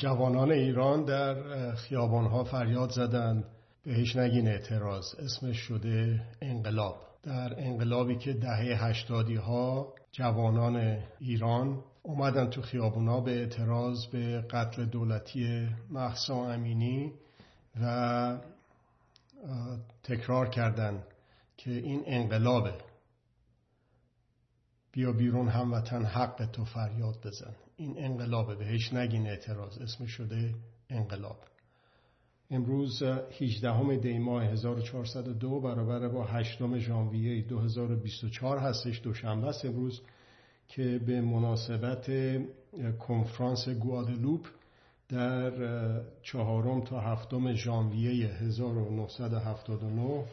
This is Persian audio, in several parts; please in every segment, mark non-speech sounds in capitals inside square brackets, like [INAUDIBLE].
جوانان ایران در خیابانها فریاد زدند. بهش نگین اعتراض. اسمش شده انقلاب. در انقلابی که دهه هشتادی ها جوانان ایران اومدن تو خیابونا به اعتراض به قتل دولتی محسا امینی و تکرار کردن که این انقلابه. بیا بیرون هموطن حق تو فریاد بزن. این انقلابه بهش نگین اعتراض اسم شده انقلاب. امروز 18 دی ماه 1402 برابر با 8 ژانویه 2024 هستش دوشنبه است امروز که به مناسبت کنفرانس گوادلوپ در چهارم تا هفتم ژانویه 1979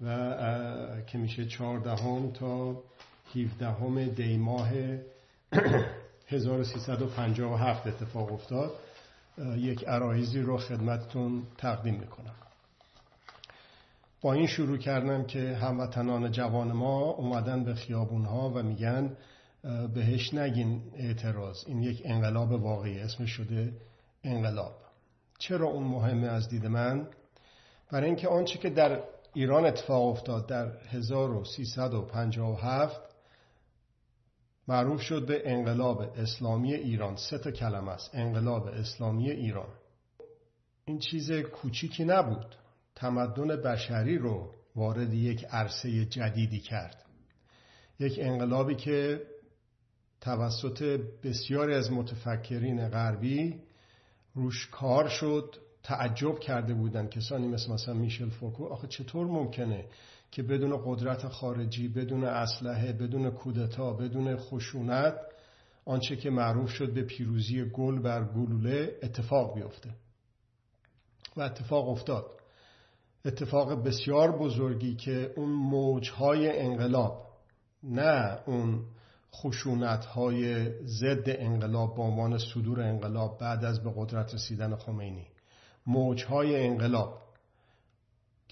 و که میشه چهاردهم تا 17 دی ماه 1357 اتفاق افتاد. یک عرایزی رو خدمتتون تقدیم می‌کنم. با این شروع کردم که هموطنان جوان ما اومدن به خیابون ها و میگن بهش نگین اعتراض. این یک انقلاب واقعی اسمش شده انقلاب. چرا اون مهمه از دید من؟ برای اینکه آنچه که در ایران اتفاق افتاد در 1357 معروف شد به انقلاب اسلامی ایران. سه تا کلمه است. انقلاب اسلامی ایران. این چیز کوچیکی نبود. تمدن بشری رو وارد یک عرصه جدیدی کرد. یک انقلابی که توسط بسیاری از متفکرین غربی روش کار شد تعجب کرده بودن کسانی مثل مثلا میشل فوکو. آخه چطور ممکنه که بدون قدرت خارجی بدون اسلحه بدون کودتا بدون خشونت آنچه که معروف شد به پیروزی گل بر گلوله اتفاق بیفته و اتفاق افتاد. اتفاق بسیار بزرگی که اون موجهای انقلاب نه اون خشونت های ضد انقلاب به عنوان صدور انقلاب بعد از به قدرت رسیدن خمینی موجهای انقلاب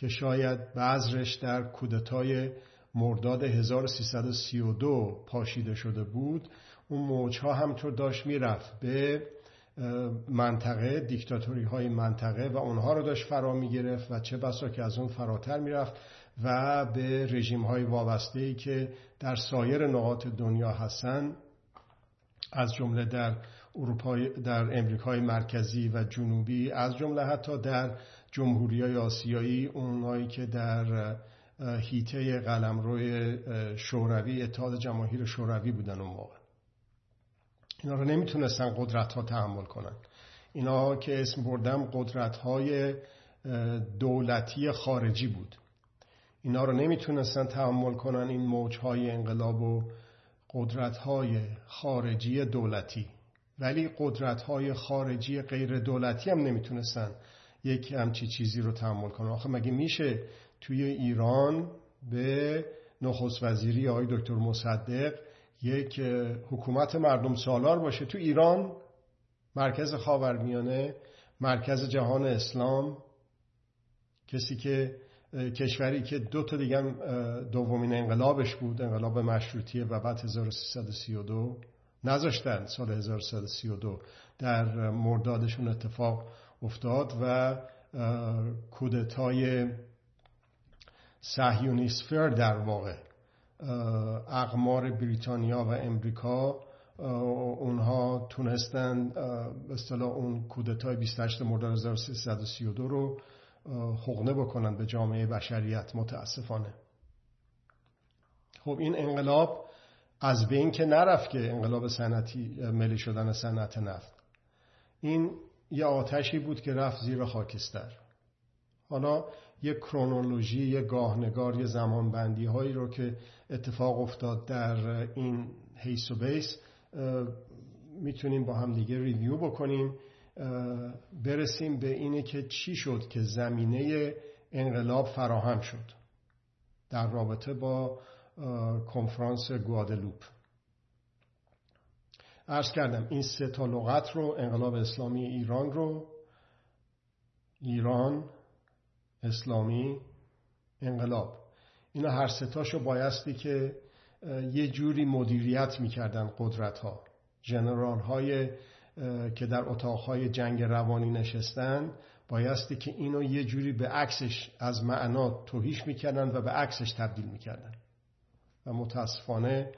که شاید بعضرش در کودتای مرداد 1332 پاشیده شده بود اون موجها همطور داشت می‌رفت به منطقه دیکتاتوری های منطقه و اونها رو داشت فرا می گرفت و چه بسا که از اون فراتر می‌رفت و به رژیم های وابسته ای که در سایر نقاط دنیا هستن از جمله در اروپا در امریکای مرکزی و جنوبی از جمله حتی در جمهوری های آسیایی اونایی که در هیته قلمروی شوروی اتحاد جماهیر شوروی بودن اون موقع. اینا رو نمی‌تونستن قدرت ها تحمل کنن. اینا که اسم بردم قدرت های دولتی خارجی بود. اینا رو نمی‌تونستن تحمل کنن این موج های انقلاب و قدرت های خارجی دولتی. ولی قدرت های خارجی غیر دولتی هم نمی‌تونستن یک همچی چیزی رو تحمل کنن آخه مگه میشه توی ایران به نخست وزیری آقای دکتر مصدق یک حکومت مردم سالار باشه؟ تو ایران مرکز خاورمیانه مرکز جهان اسلام کسی که کشوری که دو تا دیگه دومین انقلابش بود انقلاب مشروطیه و بعد 1332 نذاشتن سال 1332 در مردادشون اتفاق افتاد و کودتای سهیونیسفر در واقع اقمار بریتانیا و امریکا اونها تونستن به اصطلاح اون کودتای 28 مرداد 1332 رو حقنه بکنن به جامعه بشریت متاسفانه. خب این انقلاب از بین که نرفت که انقلاب سنتی ملی شدن صنعت نفت. این یه آتشی بود که رفت زیر خاکستر. حالا یه کرونولوژی یه گاهنگار یه زمانبندی هایی رو که اتفاق افتاد در این حیث و بیس می‌تونیم با هم دیگه ریویو بکنیم. برسیم به اینه که چی شد که زمینه انقلاب فراهم شد در رابطه با کنفرانس گوادلوپ. ارز کردم این سه تا لغت رو انقلاب اسلامی ایران رو ایران اسلامی انقلاب. اینا هر ستاشو بایستی که یه جوری مدیریت می‌کردن قدرت ها جنرال های که در اتاقهای جنگ روانی نشستن بایستی که اینو یه جوری به عکسش از معنا توهیش می‌کردن و به عکسش تبدیل می‌کردن. و متاسفانه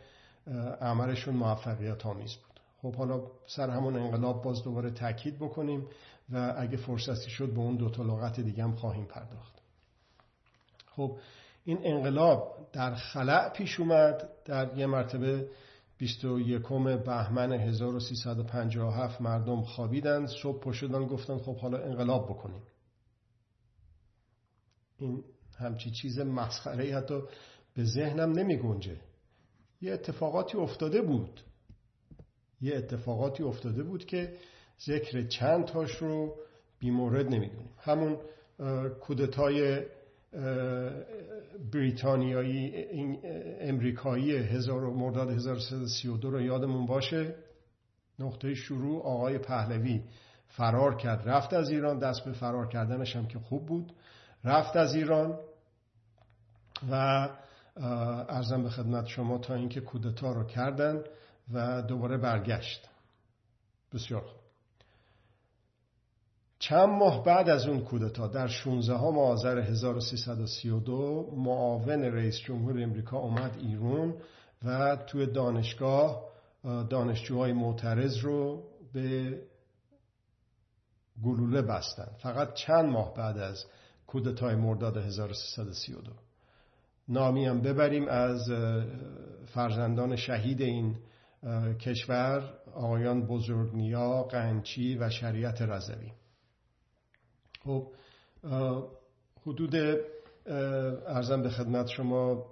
عملشون موفقیت آمیز بود. خب حالا سر همون انقلاب باز دوباره تاکید بکنیم و اگه فرصتی شد به اون دو تا لغت دیگه هم خواهیم پرداخت. خب این انقلاب در خلع پیش اومد در یه مرتبه 21 بهمن 1357 مردم خوابیدن صبح پشدن گفتن خب حالا انقلاب بکنیم. این همچی چیز مسخره حتی به ذهنم نمی گنجه یه اتفاقاتی افتاده بود. یه اتفاقاتی افتاده بود که ذکر چند تاش رو بیمورد نمی‌دونیم. همون کودتای بریتانیایی امریکایی هزار مرداد 1332 رو یادمون باشه. نقطه شروع آقای پهلوی فرار کرد. رفت از ایران دست به فرار کردنش هم که خوب بود. رفت از ایران و ارزم به خدمت شما تا اینکه کودتا رو کردن. و دوباره برگشت. بسیار خوب. چند ماه بعد از اون کودتا در 16 آذر 1332 معاون رئیس جمهور امریکا اومد ایران و توی دانشگاه دانشجوهای معترض رو به گلوله بستن. فقط چند ماه بعد از کودتای مرداد 1332 نامی هم ببریم از فرزندان شهید این کشور آقایان بزرگنیا، قنچی و شریعت رزوی خب حدود ارزم به خدمت شما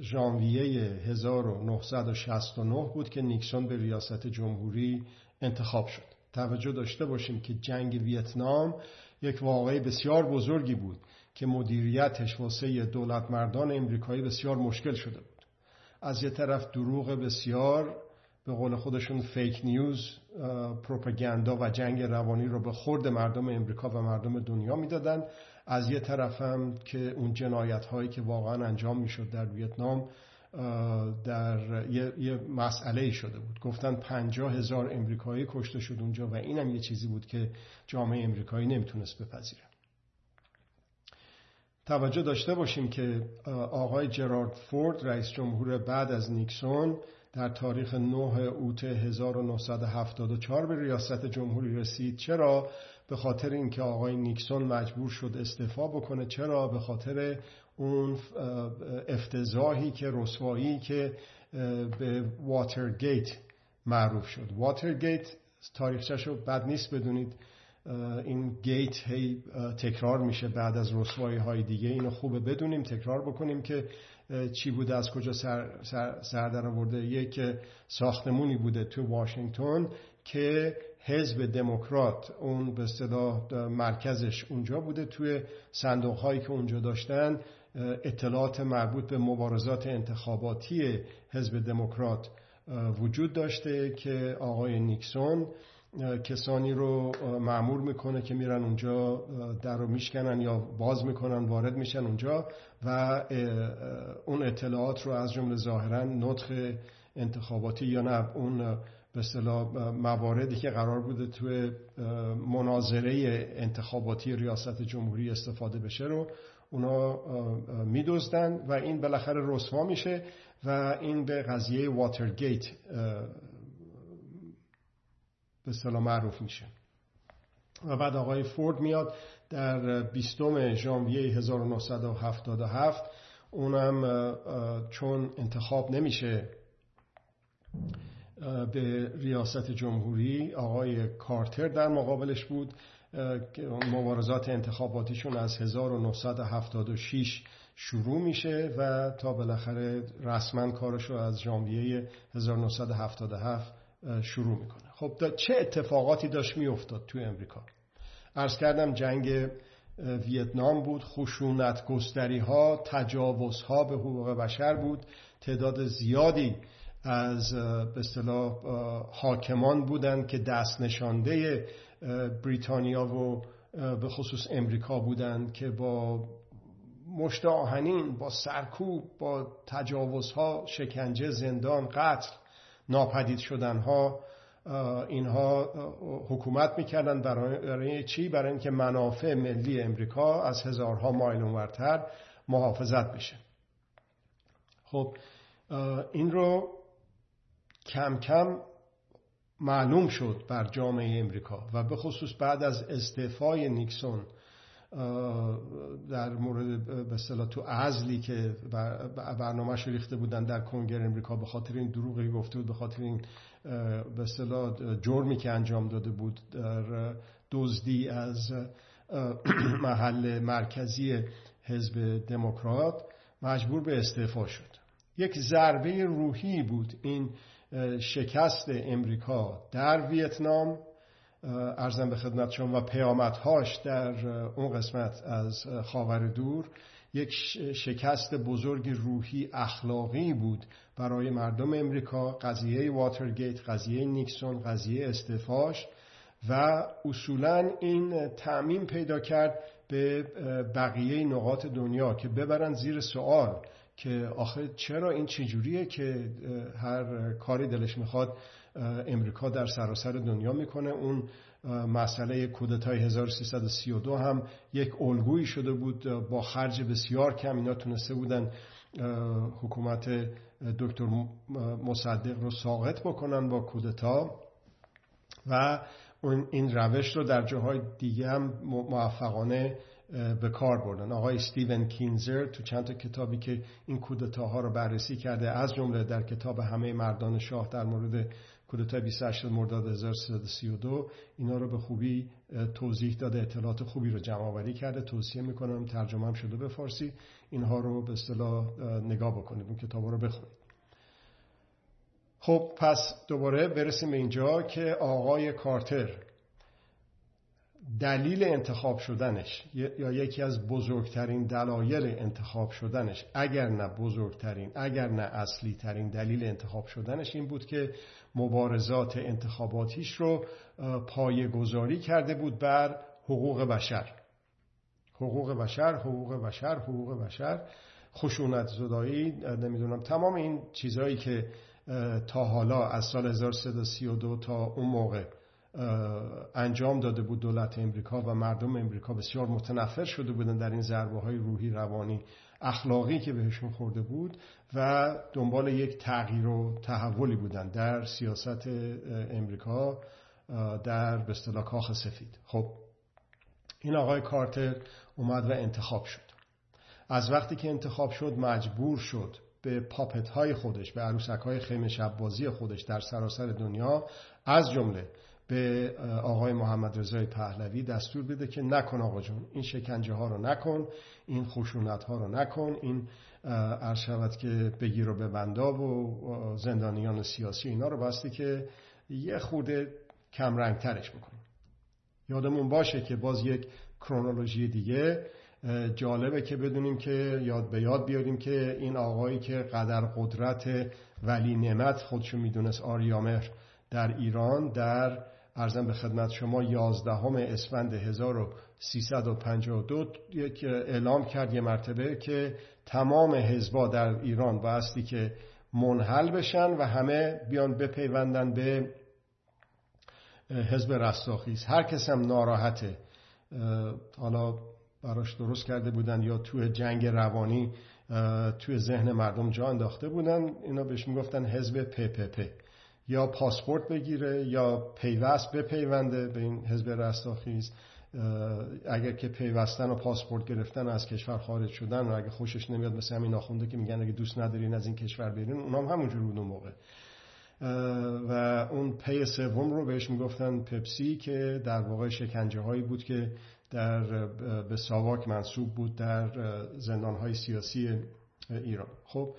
ژانویه 1969 بود که نیکسون به ریاست جمهوری انتخاب شد. توجه داشته باشیم که جنگ ویتنام یک واقعی بسیار بزرگی بود که مدیریتش واسه دولت مردان امریکایی بسیار مشکل شده بود. از یه طرف دروغ بسیار به قول خودشون فیک نیوز پروپاگاندا و جنگ روانی رو به خورد مردم امریکا و مردم دنیا می‌دادن. از یه طرف هم که اون جنایت هایی که واقعا انجام می‌شد در ویتنام در یه, یه مسئله شده بود. گفتن پنجاه هزار امریکایی کشته شد اونجا و اینم یه چیزی بود که جامعه امریکایی نمی‌تونست بپذیره. توجه داشته باشیم که آقای جرارد فورد رئیس جمهور بعد از نیکسون در تاریخ 9 اوت 1974 به ریاست جمهوری رسید. چرا؟ به خاطر اینکه آقای نیکسون مجبور شد استعفا بکنه. چرا؟ به خاطر اون افتضاحی که رسوایی که به واترگیت معروف شد. واترگیت تاریخچه رو بد نیست بدونید. این گیت هی تکرار میشه بعد از رسوایی های دیگه. اینو خوبه بدونیم تکرار بکنیم که چی بوده از کجا سر, سر, سر در آورده. یک ساختمونی بوده تو واشنگتن که حزب دموکرات اون به اصطلاح مرکزش اونجا بوده توی صندوق هایی که اونجا داشتن. اطلاعات مربوط به مبارزات انتخاباتی حزب دموکرات وجود داشته که آقای نیکسون کسانی رو معمول می‌کنه که میرن اونجا در رو میشکنن یا باز می‌کنن وارد میشن اونجا و اون اطلاعات رو از جمله ظاهرا نطخ انتخاباتی یا نه اون به اصطلاح مواردی که قرار بوده توی مناظره انتخاباتی ریاست جمهوری استفاده بشه رو اونا میدوزدن و این بالاخره رسوا میشه و این به قضیه واترگیت به اصطلاح معروف میشه. و بعد آقای فورد میاد در 20 ژانویه 1977 اونم چون انتخاب نمیشه به ریاست جمهوری آقای کارتر در مقابلش بود مبارزات انتخاباتیشون از 1976 شروع میشه و تا بالاخره رسما کارش رو از ژانویه 1977 شروع می‌کنه. خب چه اتفاقاتی داشت میافتاد توی امریکا؟ ارز کردم جنگ ویتنام بود خشونت گستری ها تجاوز ها به حقوق بشر بود. تعداد زیادی از به اصطلاح حاکمان بودند که دست نشانده بریتانیا و به خصوص امریکا بودند که با مشت آهنین با سرکوب با تجاوزها شکنجه زندان قتل ناپدید شدنها اینها حکومت می‌کردن برای چی؟ برای اینکه منافع ملی امریکا از هزارها مایل اونورتر محافظت بشه خب این رو کم کم معلوم شد بر جامعه امریکا و به خصوص بعد از استعفای نیکسون در مورد به تو عزلی که برنامهش ریخته بودن در کنگره امریکا به خاطر این دروغی گفته بود به خاطر این به اصطلاح جرمی که انجام داده بود در دزدی از محل مرکزی حزب دموکرات مجبور به استعفا شد. یک ضربه روحی بود این شکست امریکا در ویتنام. ارزم به خدمت شما و پیامدهاش در اون قسمت از خاور دور. یک شکست بزرگ روحی اخلاقی بود برای مردم امریکا قضیه واترگیت قضیه نیکسون قضیه استفاش و اصولا این تعمیم پیدا کرد به بقیه نقاط دنیا که ببرن زیر سوال که آخه چرا این چجوریه که هر کاری دلش می‌خواد امریکا در سراسر دنیا می‌کنه. اون مسئله کودتای 1332 هم یک الگویی شده بود با خرج بسیار کم. اینا تونسته بودن حکومت دکتر مصدق رو ساقط بکنن با کودتا. و این روش رو در جاهای دیگه هم موفقانه به کار بردن. آقای استیون کینزر تو چند تا کتابی که این کودتاها رو بررسی کرده از جمله در کتاب همه مردان شاه در مورد کودتای 28 مرداد 1332 اینا رو به خوبی توضیح داده اطلاعات خوبی رو جمع آوری کرده توصیه می‌کنم ترجمه هم شده به فارسی. اینها رو به اصطلاح نگاه بکنید اون کتاب رو بخونید. خب پس دوباره برسیم اینجا که آقای کارتر دلیل انتخاب شدنش یا یکی از بزرگترین دلایل انتخاب شدنش اگر نه بزرگترین اگر نه اصلی ترین دلیل انتخاب شدنش این بود که مبارزات انتخاباتیش رو پایه گذاری کرده بود بر حقوق بشر. حقوق بشر حقوق بشر حقوق بشر. خشونت زدایی نمی‌دونم تمام این چیزهایی که تا حالا از سال 1332 تا اون موقع انجام داده بود دولت امریکا و مردم امریکا بسیار متنفر شده بودن در این ضربه های روحی روانی اخلاقی که بهشون خورده بود و دنبال یک تغییر و تحولی بودن در سیاست امریکا در به اصطلاح کاخ سفید. خب این آقای کارتر اومد و انتخاب شد. از وقتی که انتخاب شد مجبور شد به پاپت های خودش به عروسک های خیمه شب بازی خودش در سراسر دنیا از جمله به آقای محمد رضای پهلوی دستور بده که نکن آقا جون این شکنجه ها رو نکن این خشونت ها رو نکن این عرض که بگیر و ببندا و زندانیان سیاسی اینا رو باستی که یه خورده کم ترش بکنیم. یادمون باشه که باز یک کرونولوژی دیگه جالبه که بدونیم که یاد به یاد بیاریم که این آقایی که قدر قدرت ولی نعمت خودشو می‌دونست آریامر در ایران در ارزم به خدمت شما 11 اسفند 1352 یک اعلام کرد یه مرتبه که تمام حزبا در ایران بایستی که منحل بشن و همه بیان بپیوندن به حزب رستاخیز. هر کس هم ناراحته حالا براش درست کرده بودن یا توی جنگ روانی توی ذهن مردم جا انداخته بودن اینا بهش می‌گفتن حزب پی. یا پاسپورت بگیره یا پیوست بپیونده به این حزب رستاخیز. اگر که پیوستن و پاسپورت گرفتن از کشور خارج شدن و اگه خوشش نمیاد مثل همین آخونده که میگن اگه دوست ندارین از این کشور برین اونام همونجور بود اون موقع. و اون پی سوم رو بهش می‌گفتن پپسی که در واقع شکنجه هایی بود که در به ساواک منصوب بود در زندان های سیاسی ایران. خب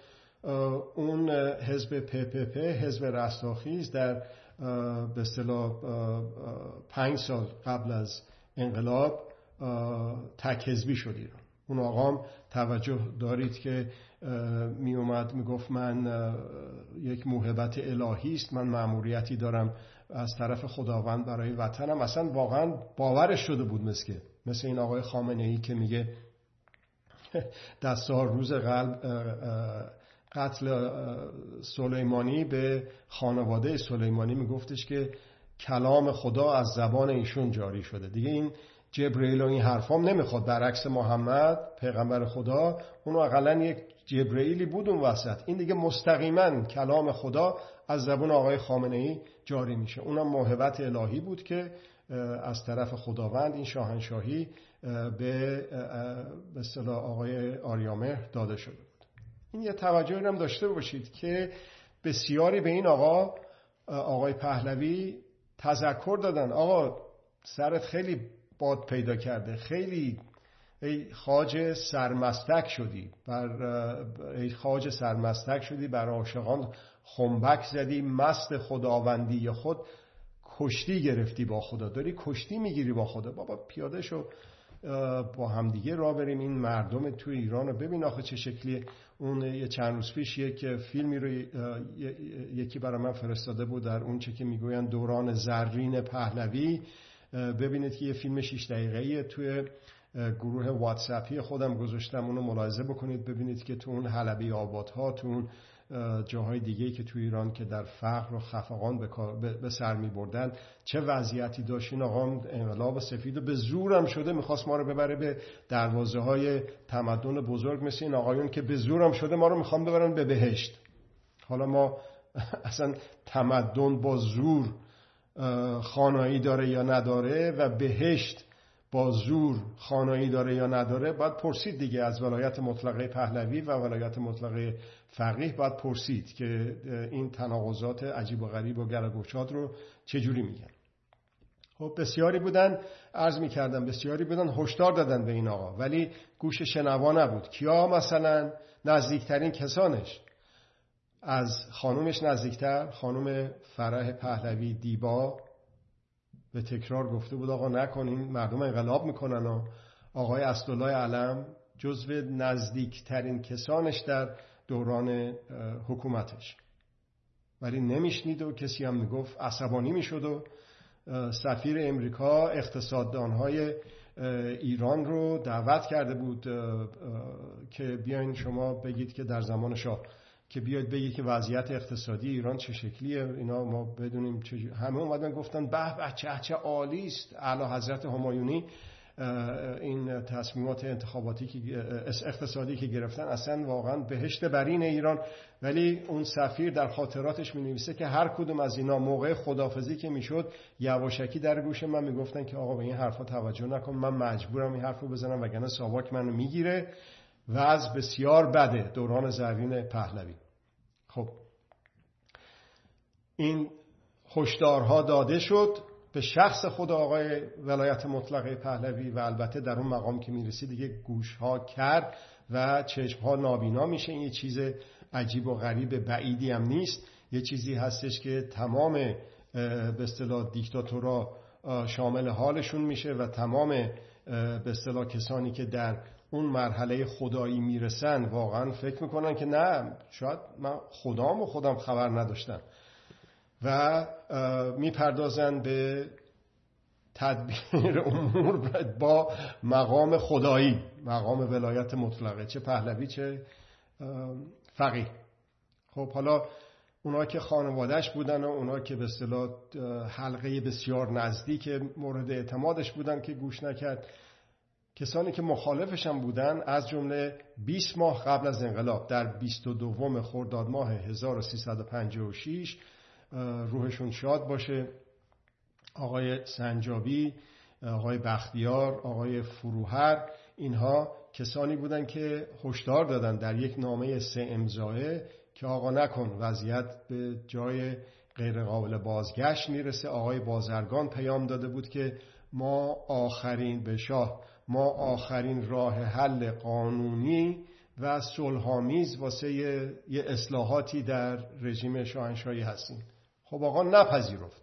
اون حزب پپپ حزب رستاخیز در به اصطلاح پنج سال قبل از انقلاب تک حزبی شد ایران. اون آقام توجه دارید که می اومد می گفت من یک موهبت الهی است من معموریتی دارم از طرف خداوند برای وطنم. اصلا واقعا باورش شده بود مثل مثل این آقای خامنه ای که میگه [LAUGHS] دستار روز قلب قتل سلیمانی به خانواده سلیمانی میگفتش که کلام خدا از زبان ایشون جاری شده. دیگه این جبرئیل و این حرفام نمی‌خواد. برعکس محمد پیغمبر خدا اونو اقلا یک جبرئیلی بود اون وسط. این دیگه مستقیما کلام خدا از زبان آقای خامنه ای جاری میشه. اونم موهبت الهی بود که از طرف خداوند این شاهنشاهی به به آقای آریامهر داده شده. این یه توجهی هم داشته باشید که بسیاری به این آقا آقای پهلوی تذکر دادن. آقا سرت خیلی باد پیدا کرده. خیلی ای خاج سرمستک شدی. بر ای خاج سرمستک شدی بر عاشقان خنبک زدی. مست خداوندی خود کشتی گرفتی با خدا. داری کشتی می‌گیری با خدا. بابا پیاده شو. با همدیگه را بریم. این مردم تو ایران رو ببین آخه چه شکلی. اون یه چند روز پیش یک فیلمی رو یکی برای من فرستاده بود در اون چه که می‌گوین دوران زرین پهلوی. ببینید که یه فیلم 6 دقیقه‌ای توی گروه واتساپی خودم گذاشتم. اونو ملاحظه بکنید. ببینید که تو اون حلبی آبادها تو اون جاهای دیگه که تو ایران که در فقر و خفقان به سر می بردن چه وضعیتی داشت؟ این آقا انقلاب سفید و به زورم شده می‌خواست ما رو ببره به دروازه های تمدن بزرگ مثل این آقایون که به زورم شده ما رو می‌خوام ببرن به بهشت. حالا ما [LAUGHS] اصلا تمدن با زور خانایی داره یا نداره و بهشت با زور خانایی داره یا نداره باید پرسید دیگه از ولایت مطلقه پهلوی و ولایت مطلقه فقیه باید پرسید که این تناقضات عجیب و غریب و گرگوشات رو چجوری میگن. خب بسیاری بودن عرض می‌کردم بسیاری بودن هشدار دادن به این آقا. ولی گوش شنوا نبود. کیا مثلا نزدیکترین کسانش؟ از خانومش نزدیکتر خانوم فرح پهلوی دیبا. به تکرار گفته بود آقا نکنین مردم انقلاب می‌کنن و آقای اسدالله علم جزو نزدیکترین کسانش در دوران حکومتش. ولی نمیشنید و کسی هم می‌گفت عصبانی می‌شد و سفیر امریکا اقتصاددانهای ایران رو دعوت کرده بود که بیاین شما بگید که در زمان شاه که بیاید بگید که وضعیت اقتصادی ایران چه شکلیه. اینا ما بدونیم چه همه اومدن گفتن به به چه چه عالی است. اعلی حضرت همایونی این تصمیمات انتخاباتی که اقتصادی که گرفتن اصلا واقعا بهشت برین ایران. ولی اون سفیر در خاطراتش می نویسه که هر کدوم از اینا موقع خدافزی که می‌شد یواشکی در گوش من می‌گفتن که آقا به این حرفا توجه نکن من مجبورم این حرفو بزنم وگرنه ساواک منو می‌گیره. وضع بسیار بده. دوران زرین پهلوی. خب. این هشدارها داده شد به شخص خود آقای ولایت مطلقه پهلوی و البته در اون مقام که می‌رسی دیگه گوش ها کرد و چشم ها نابینا میشه. این یه چیز عجیب و غریب بعیدی هم نیست. یه چیزی هستش که تمام به اصطلاح دیکتاتورا شامل حالشون میشه و تمام به اصطلاح کسانی که در اون مرحله خدایی می‌رسن واقعا فکر می‌کنن که نه شاید من خدام و خودم خبر نداشتم. و می‌پردازن به تدبیر امور با مقام خدایی مقام ولایت مطلقه چه پهلوی چه فقیه. خب حالا اونا که خانوادهش بودن و اونا که به اصطلاح حلقه بسیار نزدیک مورد اعتمادش بودن که گوش نکرد کسانی که مخالفش هم بودن از جمله 20 ماه قبل از انقلاب در 22 خرداد ماه 1356 روحشون شاد باشه. آقای سنجابی آقای بختیار آقای فروهر اینها کسانی بودن که هشدار دادن در یک نامه سه امضایه که آقا نکن وضعیت به جای غیر قابل بازگشت می‌رسه. آقای بازرگان پیام داده بود که ما آخرین به شاه ما آخرین راه حل قانونی و صلحآمیز واسه یه اصلاحاتی در رژیم شاهنشاهی هستیم. خب آقا نپذیرفت.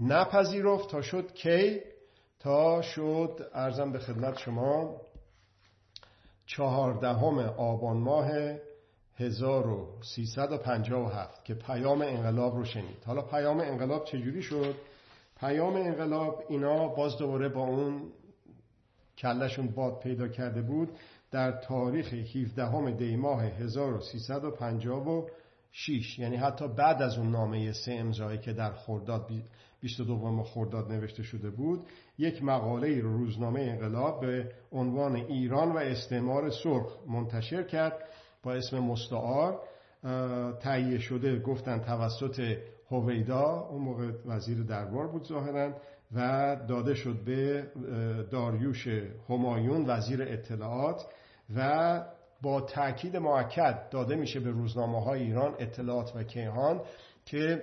نپذیرفت تا شد کی؟ تا شد ارزم به خدمت شما چهاردهم آبان ماه 1357 که پیام انقلاب رو شنید. حالا پیام انقلاب چجوری شد؟ پیام انقلاب اینا باز دوباره با اون کلشون باد پیدا کرده بود در تاریخ 17 دی ماه 1356 یعنی حتی بعد از اون نامه سه امضایی که در خرداد 22 خرداد نوشته شده بود یک مقاله رو روزنامه انقلاب به عنوان ایران و استعمار سرخ منتشر کرد با اسم مستعار. تهیه شده گفتن توسط هویدا اون موقع وزیر دربار بود ظاهرا. و داده شد به داریوش همایون وزیر اطلاعات و با تاکید معکد داده میشه به روزنامه های ایران اطلاعات و کیهان که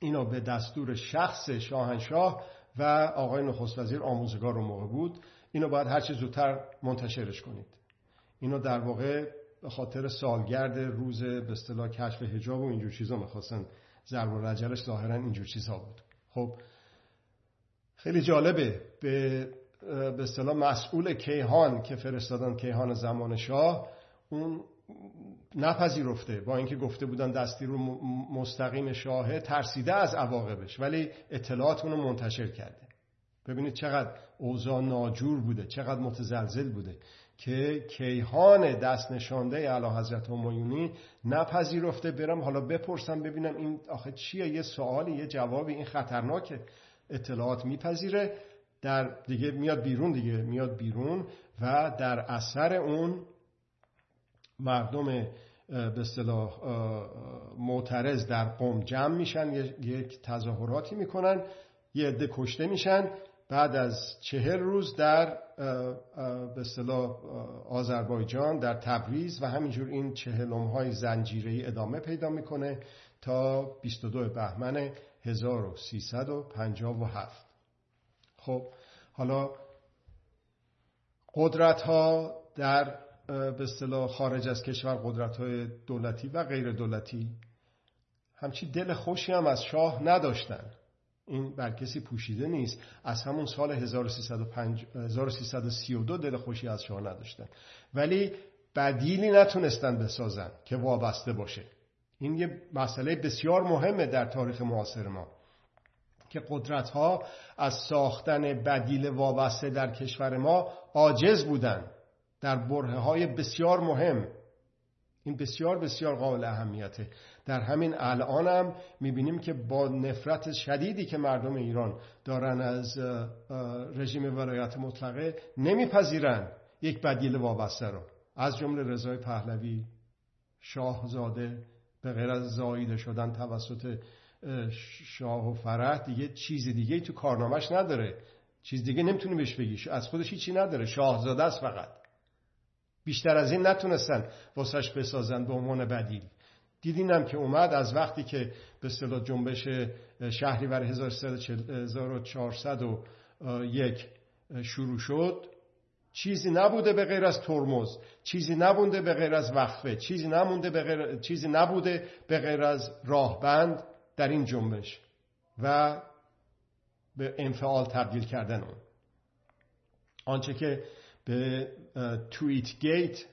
اینو به دستور شخص شاهنشاه و آقای نخست وزیر آموزگار اون موقع بود. اینو باید هرچی زودتر منتشرش کنید. اینو در واقع به خاطر سالگرد روز به اصطلاح کشف حجاب و اینجور چیزا می‌خواستن ضرب و رجلش ظاهرا اینجور چیزها بود. خب خیلی جالبه. به به اصطلاح مسئول کیهان که فرستادن کیهان زمان شاه اون نپذیرفته. با اینکه گفته بودن دستی رو مستقیم شاهه ترسیده از عواقبش ولی اطلاعات اونو منتشر کرده. ببینید چقدر اوضاع ناجور بوده چقدر متزلزل بوده که کیهان دست نشانده اعلی حضرت همایونی نپذیرفته برم حالا بپرسم ببینم این آخه چیه؟ یه سوالی یه جوابی این خطرناکه. اطلاعات میپذیره در دیگه میاد بیرون دیگه میاد بیرون و در اثر اون مردم به اصطلاح معترض در قوم جمع میشن یک تظاهراتی می‌کنن یه عده کشته میشن بعد از چهر روز در به اصطلاح آذربایجان در تبریز و همینجور این چهلم های زنجیری ادامه پیدا می‌کنه تا 22 بهمن 1357 خب حالا قدرت ها در به اصطلاح خارج از کشور قدرت های دولتی و غیر دولتی همچی دل خوشی هم از شاه نداشتن. این بر کسی پوشیده نیست. از همون سال 1332 دل خوشی از شاه نداشتن. ولی بدیلی نتونستن بسازن که وابسته باشه. این یه مسئله بسیار مهمه در تاریخ معاصر ما که قدرت ها از ساختن بدیل وابسته در کشور ما عاجز بودند در بره های بسیار مهم. این بسیار بسیار قابل اهمیته. در همین الان هم می‌بینیم که با نفرت شدیدی که مردم ایران دارن از رژیم ولایت مطلقه نمیپذیرن یک بدیل وابسته رو. از جمله رضای پهلوی شاهزاده به غیر از زاییده شدن توسط شاه و فرح دیگه چیز دیگه تو کارنامهش نداره. چیز دیگه نمی‌تونی بهش بگی. از خودش هیچی نداره. شاهزاده است فقط. بیشتر از این نتونستن واسش بسازن به عنوان بدیل. دیدینم که اومد از وقتی که به اصطلاح جنبش شهریور 1401 شروع شد. چیزی نبوده به غیر از ترمز چیزی نبوده به غیر از وقفه چیزی نمونده به غیر چیزی نبوده به غیر از راهبند در این جنبش و به انفعال تبدیل کردن اون. آنچه که به توییت گیت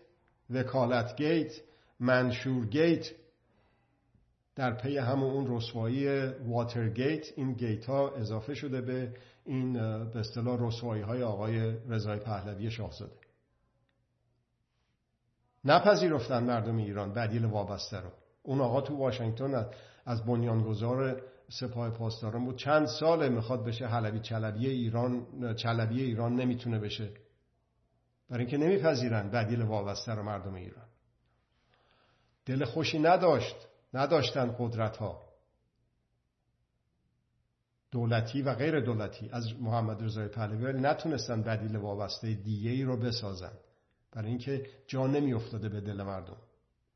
وکالت گیت منشور گیت در پی همون اون رسوایی واتر گیت این گیت ها اضافه شده به این به اصطلاح رسوایی های آقای رضای پهلوی شاهزاده. نپذیرفتن مردم ایران بدیل وابسته رو. اون آقا تو واشنگتن از بنیانگذار سپاه پاسداران بود. چند ساله می‌خواد بشه حلبی چلبی ایران چلبی ایران نمی‌تونه بشه. برای اینکه نمیپذیرن بدیل وابسته رو مردم ایران. دل خوشی نداشت. نداشتن قدرت ها دولتی و غیر دولتی از محمد رضای پهلوی نتونستن بدیل وابسته دیگه ای رو بسازن. برای اینکه جا نمیافتاده به دل مردم.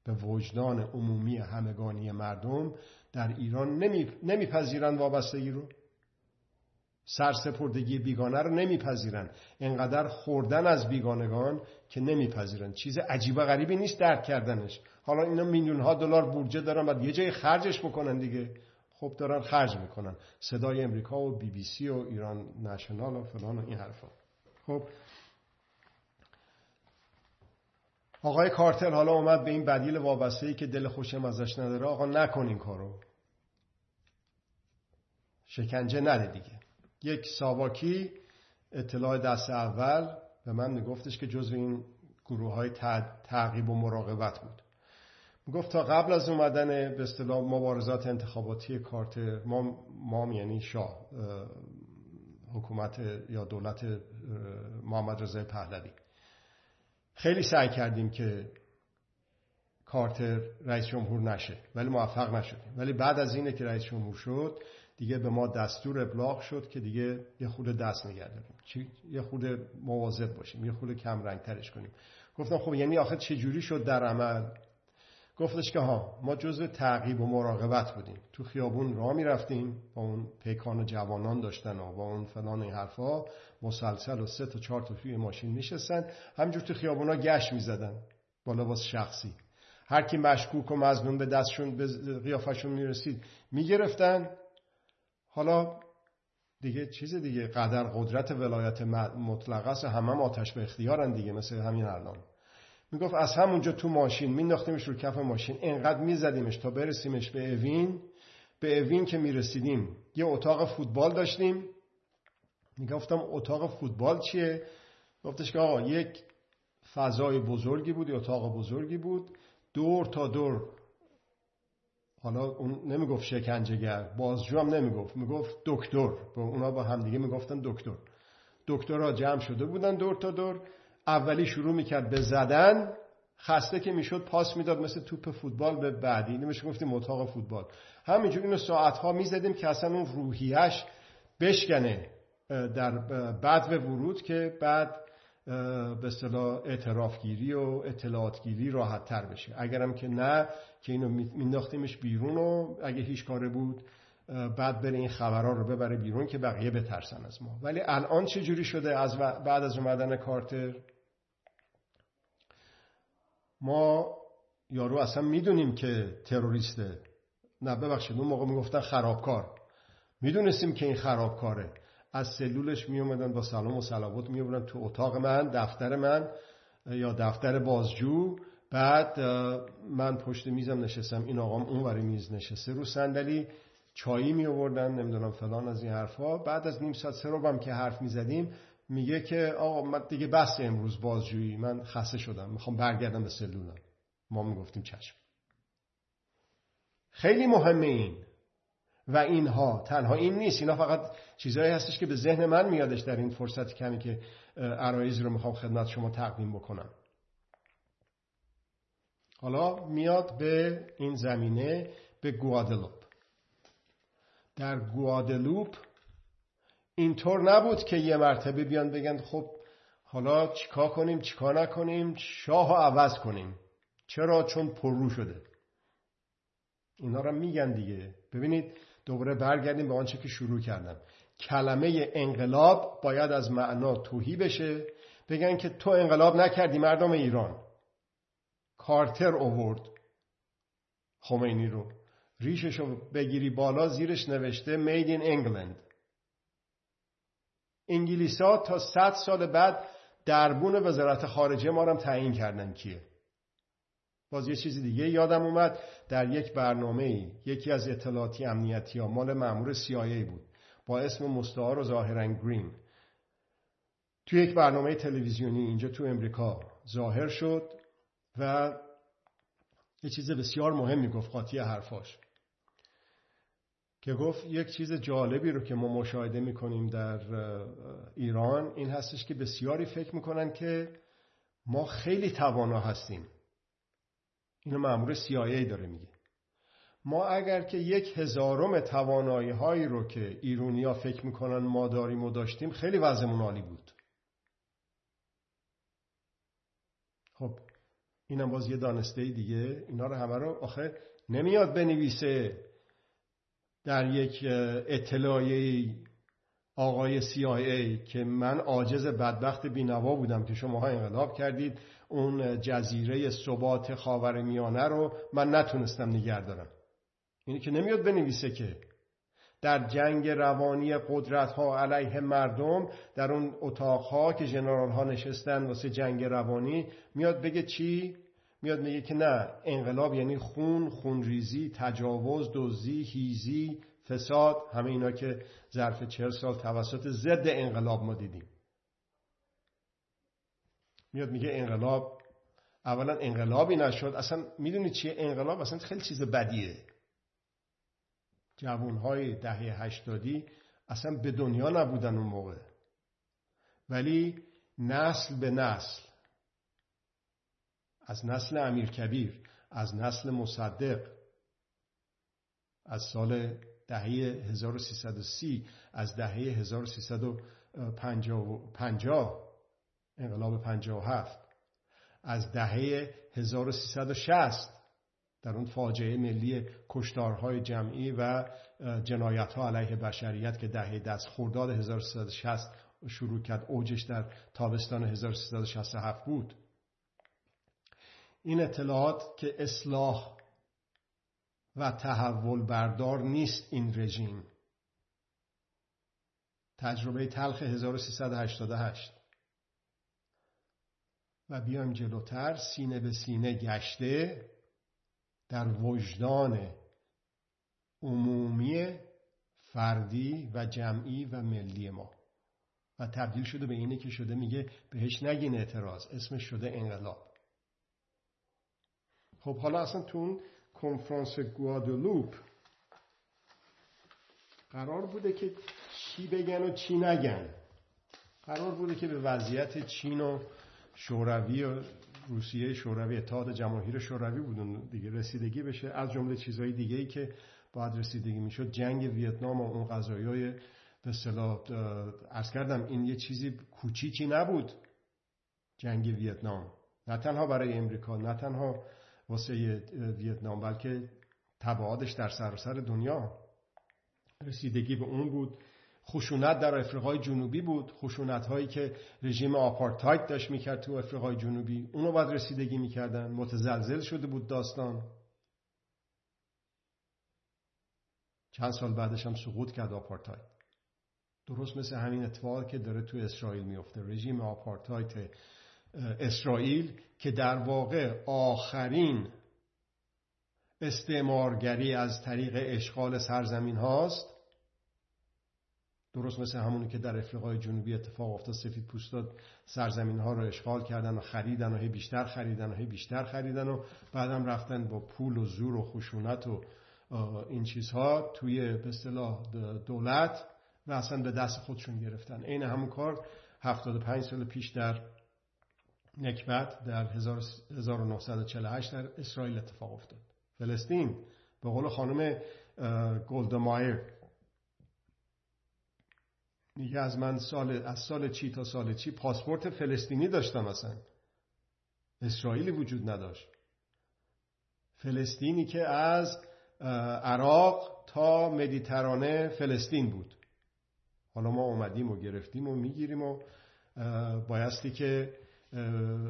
به وجدان عمومی همگانی مردم در ایران نمیپذیرن وابستگی رو. سرسپردگی بیگانه رو نمیپذیرن. انقدر خوردن از بیگانگان که نمیپذیرن. چیز عجیب و غریبی نیست درک کردنش. حالا اینا میلیون ها دلار بودجه دارن بعد یه جای خرجش بکنن دیگه. خب دارن خرج می‌کنن. صدای امریکا و بی بی سی و ایران نشنال و فلان و این حرفا. خب. آقای کارتل حالا اومد به این بدیل وابسته ای که دل خوشم ازش نداره. آقا نکن این کارو. شکنجه نده دیگه. یک ساواکی اطلاع دست اول. به من میگفتش که جزو این گروه های تعقیب و مراقبت بود. گفت تا قبل از اومدن به اصطلاح مبارزات انتخاباتی کارتر ما مام یعنی شاه حکومت یا دولت محمد رضای پهلوی. خیلی سعی کردیم که کارتر رئیس جمهور نشه ولی موفق نشدیم. ولی بعد از اینه که رئیس جمهور شد دیگه به ما دستور ابلاغ شد که دیگه یه خود دست نگه یه خود مواظب باشیم یه خود کم رنگ ترش کنیم. گفتم خب یعنی آخه چه جوری شد در عمل؟ گفتش که ها ما جزء تعقیب و مراقبت بودیم. تو خیابون راه می‌رفتیم با اون پیکان جوانان داشتن و با اون فلان این حرفا مسلسل و سه تا چهار تا توی ماشین میشستن همینجور تو خیابونا گشت می‌زدن با لباس شخصی. هر کی مشکوک و مظنون به دستشون به قیافشون می‌رسید می‌گرفتن. حالا دیگه چیز دیگه قدر قدرت ولایت مطلقه است همه هم آتش به اختیارن دیگه مثل همین الان. می‌گفت از همونجا تو ماشین مینداختیمش رو کف ماشین انقدر میزدیمش تا برسیمش به اوین. به اوین که می‌رسیدیم یه اتاق فوتبال داشتیم. می‌گفتم اتاق فوتبال چیه؟ گفتش که آقا یک فضای بزرگی بود یه اتاق بزرگی بود. دور تا دور حالا اون نمی‌گفت شکنجهگر بازجو هم نمی‌گفت می‌گفت دکتر. به اونا با همدیگه می‌گفتن دکتر. دکترها جمع شده بودن دور تا دور. اولی شروع می‌کرد به زدن خسته که می‌شد پاس می‌داد مثل توپ فوتبال به بعدی. نمیشه گفتیم اتاق فوتبال. همینجور اینو ساعتها می‌زدیم که اصلا اون روحیش بشکنه در بعد به ورود که بعد به اصطلاح اعترافگیری و اطلاعاتگیری راحت تر بشه. اگرم که نه که اینو مینداختیمش بیرون و اگه هیچ کاره بود بعد بره این خبرها رو ببره بیرون که بقیه بترسن از ما. ولی الان چه جوری شده؟ از بعد از اومدن کارتر؟ ما یارو اصلا می‌دونیم که تروریسته. نه ببخشید اون موقع می‌گفتن خرابکار. می‌دونستیم که این خرابکاره. از سلولش می اومدن با سلام و صلوات می تو اتاق من دفتر من یا دفتر بازجو. بعد من پشت میزم نشستم این آقام اون میز نشسته رو صندلی. چایی می آوردن نمی‌دونم فلان از این حرفها بعد از نیم ساعت هم که حرف می‌زدیم میگه که آقا من دیگه بس امروز بازجویی. من خسته شدم. می‌خوام برگردم به سلولم. ما می‌گفتیم چشم. خیلی مهمه این. و اینها. تنها این نیست. اینا فقط چیزهایی هستش که به ذهن من میادش در این فرصت کمی که عرایز رو می‌خوام خدمت شما تقدیم بکنم. حالا میاد به این زمینه به گوادلوپ. در گوادلوپ اینطور نبود که یه مرتبه بیان بگن خب حالا چیکار کنیم چیکار نکنیم؟ شاه عوض کنیم. چرا؟ چون پررو شده. اینا رو میگن دیگه. ببینید دوباره برگردیم به آنچه که شروع کردم. کلمه انقلاب باید از معنا توهی بشه. بگن که تو انقلاب نکردی مردم ایران. کارتر اوورد خمینی رو. ریشش رو بگیری بالا زیرش نوشته Made in England. انگلیس تا صد سال بعد دربون وزارت خارجه ما رو تعیین کردن. کیه؟ باز یه چیزی دیگه یادم اومد. در یک برنامه یکی از اطلاعاتی امنیتی ها مال مامور CIA بود. با اسم مستعار و ظاهرا گرین. توی یک برنامه تلویزیونی اینجا تو امریکا ظاهر شد و یه چیز بسیار مهمی گفت قاطی حرفاش. که گفت یک چیز جالبی رو که ما مشاهده می‌کنیم در ایران این هستش که بسیاری فکر می‌کنن که ما خیلی توانا هستیم. اینو مأمور CIA داره میگه. ما اگر که یک هزارم توانایی هایی رو که ایرونیا فکر می‌کنن ما داریم و داشتیم خیلی وضعمون عالی بود. خب اینم باز یه دانسته دیگه. اینا رو همه رو آخه نمیاد بنویسه در یک اطلاعیه آقای CIA که من عاجز بدبخت بینوا بودم که شماها انقلاب کردید. اون جزیره ثبات خاور میانه رو من نتونستم نگه دارم. اینی که نمیاد بنویسه که در جنگ روانی قدرت ها علیه مردم در اون اتاق ها که جنرال ها نشستن واسه جنگ روانی میاد بگه چی؟ میاد میگه که نه انقلاب یعنی خون خونریزی تجاوز دزدی هیزی فساد همه اینا که ظرف چهل سال توسط ضد انقلاب ما دیدیم. میاد میگه انقلاب. اولا انقلابی نشد. اصلا می‌دونید چیه؟ انقلاب اصلا خیلی چیز بدیه. جوانهای دهه هشتادی اصلا به دنیا نبودن اون موقع. ولی نسل به نسل از نسل امیر کبیر از نسل مصدق از سال دهه 1330 از دهه 1350 انقلاب 57 از دهه 1360 در اون فاجعه ملی کشتارهای جمعی و جنایتها علیه بشریت که دهه دست خورداد 1360 شروع کرد اوجش در تابستان 1367 بود. این اطلاعات که اصلاح و تحول بردار نیست این رژیم. تجربه تلخ 1388 و بیایم جلوتر سینه به سینه گشته در وجدان عمومی فردی و جمعی و ملی ما. و تبدیل شده به اینه که شده میگه بهش نگین اعتراض اسمش شده انقلاب. خب حالا اصلا تو اون کنفرانس گوادلوپ قرار بوده که چی بگن و چی نگن. قرار بوده که به وضعیت چین و شوروی روسیه شوروی اتحاد جماهیر شوروی بودن دیگه رسیدگی بشه از جمله چیزهای دیگه ای که باید رسیدگی می‌شد. جنگ ویتنام و اون قضایای به اصطلاح عرض کردم این یه چیزی کوچیکی نبود جنگ ویتنام. نه تنها برای امریکا نه تنها واسه ویتنام بلکه تبعادش در سراسر دنیا رسیدگی به اون بود. خشونت در افریقای جنوبی بود. خشونت هایی که رژیم آپارتاید داشت می‌کرد تو افریقای جنوبی. اونو باید رسیدگی می‌کردن. متزلزل شده بود داستان. چند سال بعدش هم سقوط کرد آپارتاید. درست مثل همین اتفاق که داره تو اسرائیل میفته رژیم آپارتاید اسرائیل که در واقع آخرین استعمارگری از طریق اشغال سرزمین هاست درست مثل همونی که در افریقای جنوبی اتفاق افتاد سفید پوستاد سرزمین ها رو اشغال کردن و خریدن و هی بیشتر خریدن و هی بیشتر خریدن و بعدم رفتن با پول و زور و خشونت و این چیزها توی به اصطلاح دولت و اصلا به دست خودشون گرفتن. عین همون کار 75 سال پیش در نکبت در 1948 در اسرائیل اتفاق افتاد. فلسطین به قول خانم گولدمایر میگه از من سال از سال چی تا سال چی پاسپورت فلسطینی داشتم اصلا. اسرائیلی وجود نداشت. فلسطینی که از عراق تا مدیترانه فلسطین بود. حالا ما اومدیم و گرفتیم و می‌گیریم و بایستی که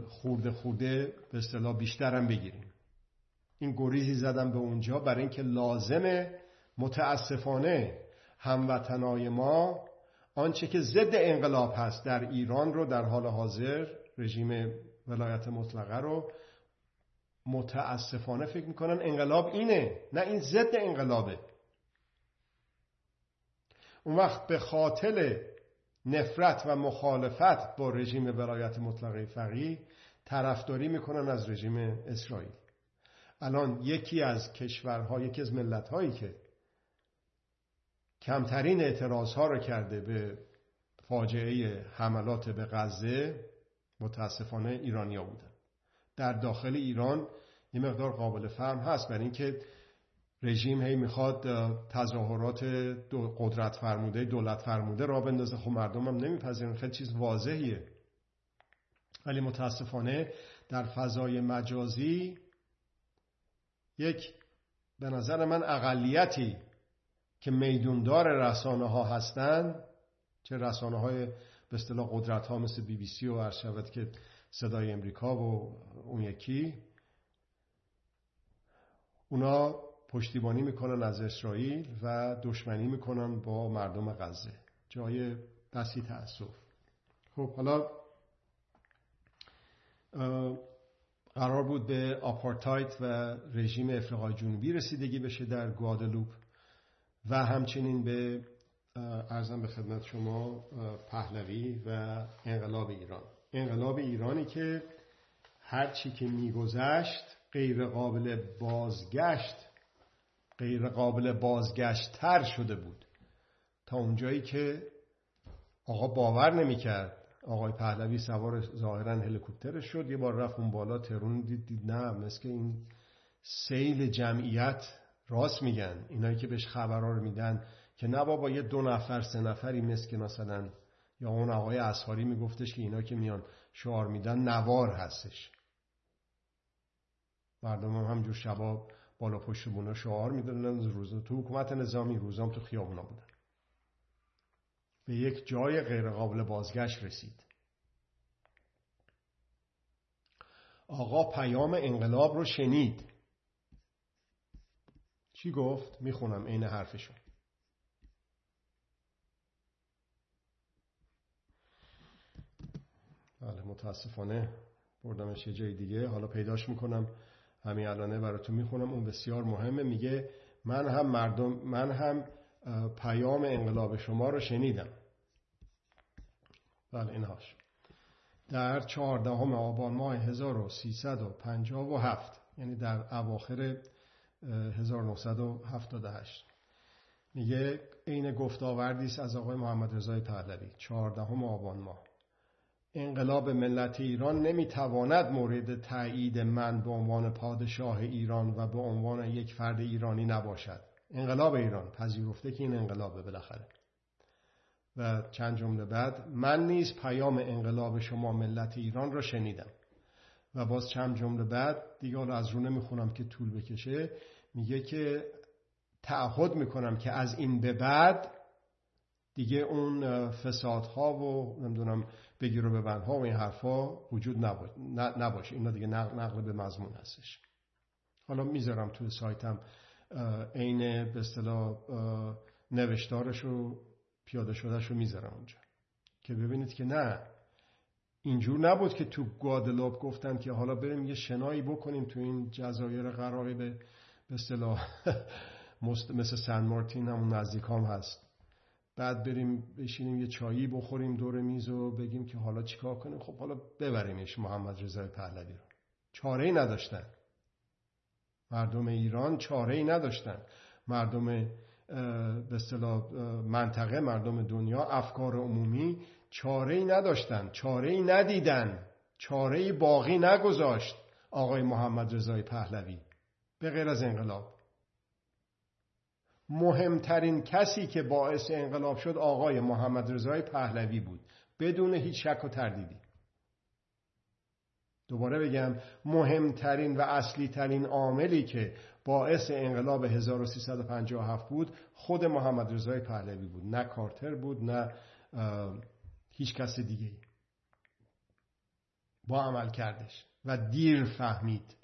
خورده خورده به اصطلاح بیشترم بگیریم. این گریزی زدم به اونجا برای اینکه لازمه متاسفانه هموطنای ما آنچه که ضد انقلاب هست در ایران رو در حال حاضر رژیم ولایت مطلقه رو متاسفانه فکر می‌کنن انقلاب اینه نه این ضد انقلابه. اون وقت به خاطر نفرت و مخالفت با رژیم ولایت مطلقه فقیه طرفداری می‌کنن از رژیم اسرائیل. الان یکی از کشورها یکی از ملتهایی که کمترین اعتراض ها را کرده به فاجعه حملات به غزه متاسفانه ایرانیا بودن. در داخل ایران یه مقدار قابل فهم هست برای اینکه رژیم هی می‌خواد تظاهرات قدرت فرموده دولت فرموده را بندازه. خب مردم هم نمیپذیرن. خیلی چیز واضحیه. ولی متاسفانه در فضای مجازی یک به نظر من اقلیتی که میدوندار رسانه ها هستند چه رسانه های به اصطلاح قدرت ها مثل بی بی سی و عرض که صدای امریکا و اون یکی. اونا پشتیبانی می‌کنن از اسرائیل و دشمنی می‌کنن با مردم غزه. جای بسی تأسف. خب حالا قرار بود به آپارتایت و رژیم افریقای جنوبی رسیدگی بشه در گوادلوپ. و همچنین به ارزم به خدمت شما پهلوی و انقلاب ایران. انقلاب ایرانی که هرچی که میگذشت غیر قابل بازگشت غیر قابل بازگشت تر شده بود. تا اونجایی که آقا باور نمی‌کرد. آقای پهلوی سوار ظاهرا هلیکوپترش شد یه بار رفت اون بالا ترون دید, دید نه مثل این سیل جمعیت راست میگن. اینایی که بهش خبرها رو میدن که نه بابا یه دو نفر سه نفری مثل که مثلا. یا اون آقای اسهاری میگفتش که اینا که میان شعار میدن نوار هستش. مردم هم همجور شبا بالا پشت بونا شعار می‌دادن. روز تو حکومت نظامی روزام تو خیابونا بودن. به یک جای غیرقابل بازگشت رسید. آقا پیام انقلاب رو شنید. چی گفت؟ می‌خونم عین حرفشو. بله متاسفانه بردمش یه جای دیگه. حالا پیداش می‌کنم. همین الانه براتون می‌خونم. اون بسیار مهمه. میگه من هم مردم من هم پیام انقلاب شما رو شنیدم. بله اینهاش در چهاردهم آبان ماه 1357 یعنی در اواخر 1978 میگه عین گفتاوردی است از آقای محمد رضای پهلوی. چهاردهم آبان ماه. انقلاب ملت ایران نمی‌تواند مورد تایید من به عنوان پادشاه ایران و به عنوان یک فرد ایرانی نباشد. انقلاب ایران پذیرفته که این انقلابه بالاخره. و چند جمله بعد من نیز پیام انقلاب شما ملت ایران را شنیدم. و باز چند جمله بعد دیگه حالا از رو نمی‌خونم که طول بکشه میگه که تعهد می‌کنم که از این به بعد دیگه اون فسادها و نمی‌دونم بگیر و ببندها و این حرفها وجود نباشه. اینا دیگه نقل به مضمون هستش. حالا می‌ذارم توی سایتم عین به اصطلاح نوشتارش و پیاده شدهش رو می‌ذارم اونجا. که ببینید که نه اینجور نبود که تو گوادلوپ گفتن که حالا بریم یه شنایی بکنیم تو این جزایر قراری به اصطلاح [LAUGHS] مثل سن مارتین همون نزدیک هم هست. بعد بریم بشینیم یه چایی بخوریم دور میز و بگیم که حالا چیکار کنیم. خب حالا ببریمش محمد رضای پهلوی رو. چاره ای نداشتن. مردم ایران چاره ای نداشتن. مردم به اصطلاح منطقه مردم دنیا افکار عمومی چاره ای نداشتن چاره ای ندیدن چاره باقی نگذاشت. آقای محمد رضای پهلوی به غیر از انقلاب. مهمترین کسی که باعث انقلاب شد آقای محمد رضای پهلوی بود. بدون هیچ شک و تردیدی. دوباره بگم مهمترین و اصلی ترین عاملی که باعث انقلاب 1357 بود خود محمد رضای پهلوی بود. نه کارتر بود نه هیچ کس دیگه با عمل کردش. و دیر فهمید.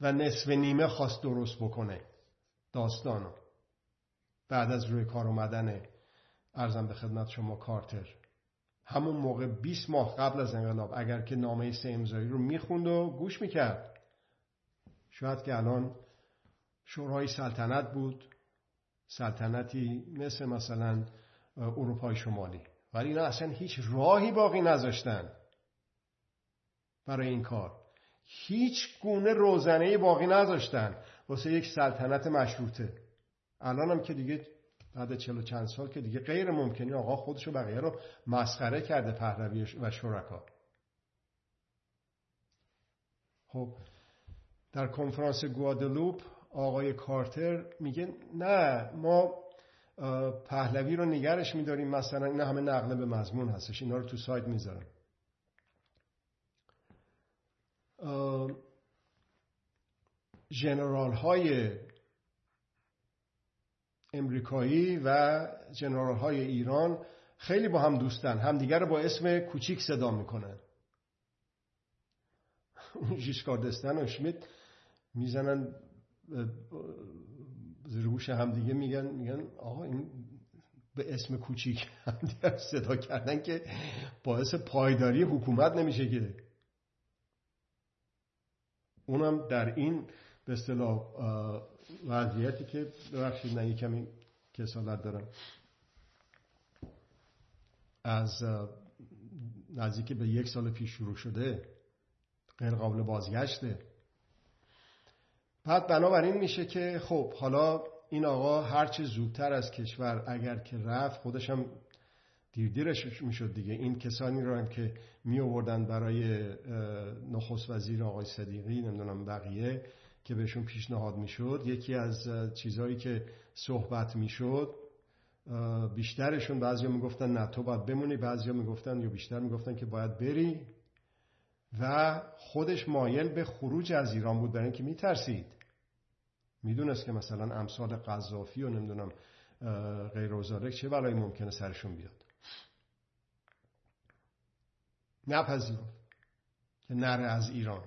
و نصف نیمه خواست درست بکنه. داستانو. بعد از روی کار اومدن ارزم به خدمت شما کارتر. همون موقع 20 ماه قبل از انقلاب اگر که نامه سه امضایی رو می‌خوند و گوش می‌کرد. شاید که الان شورای سلطنت بود. سلطنتی مثل مثلا اروپای شمالی. ولی اینا اصلا هیچ راهی باقی نذاشتن برای این کار. هیچ گونه روزنه باقی نذاشتن. واسه یک سلطنت مشروطه. الان هم که دیگه بعد چلو چند سال که دیگه غیر ممکنی آقا خودش و بقیه رو مسخره کرده پهلوی و شرکا. خب در کنفرانس گوادلوپ آقای کارتر میگه نه ما پهلوی رو نگرش میداریم مثلا این همه نقله به مضمون هستش اینا رو تو سایت می‌ذارم جنرال های امریکایی و جنرال های ایران خیلی با هم دوستن همدیگر رو با اسم کوچیک صدا می‌کنن. ژیسکار دستن و شمیت می‌زنن زیر همدیگه میگن میگن آقا این به اسم کوچیک همدیگر [LAUGHS] صدا کردن که باعث پایداری حکومت نمیشه که. اونم در این به اصطلاح وضعیتی که ببخشید نه کمی کسالت دارم. از نزدیک به یک سال پیش شروع شده غیر قابل بازگشته. بعد بنابراین میشه که خب حالا این آقا هرچی زودتر از کشور اگر که رفت خودشم دیر دیرش می‌شد دیگه. این کسانی رو هم که می آوردن برای نخست وزیر آقای صدیقی نمی‌دونم بقیه که بهشون پیشنهاد می‌شد یکی از چیزهایی که صحبت می‌شد بیشترشون بعضیا می‌گفتن نه تو باید بمونی بعضیا می‌گفتن یا بیشتر می‌گفتن که باید بری. و خودش مایل به خروج از ایران بود برای اینکه میترسید. می‌دونست که مثلا امثال قذافی و نمی‌دونم غیر چه بلایی ممکنه سرشون بیاد. نپذیرفت که نره از ایران.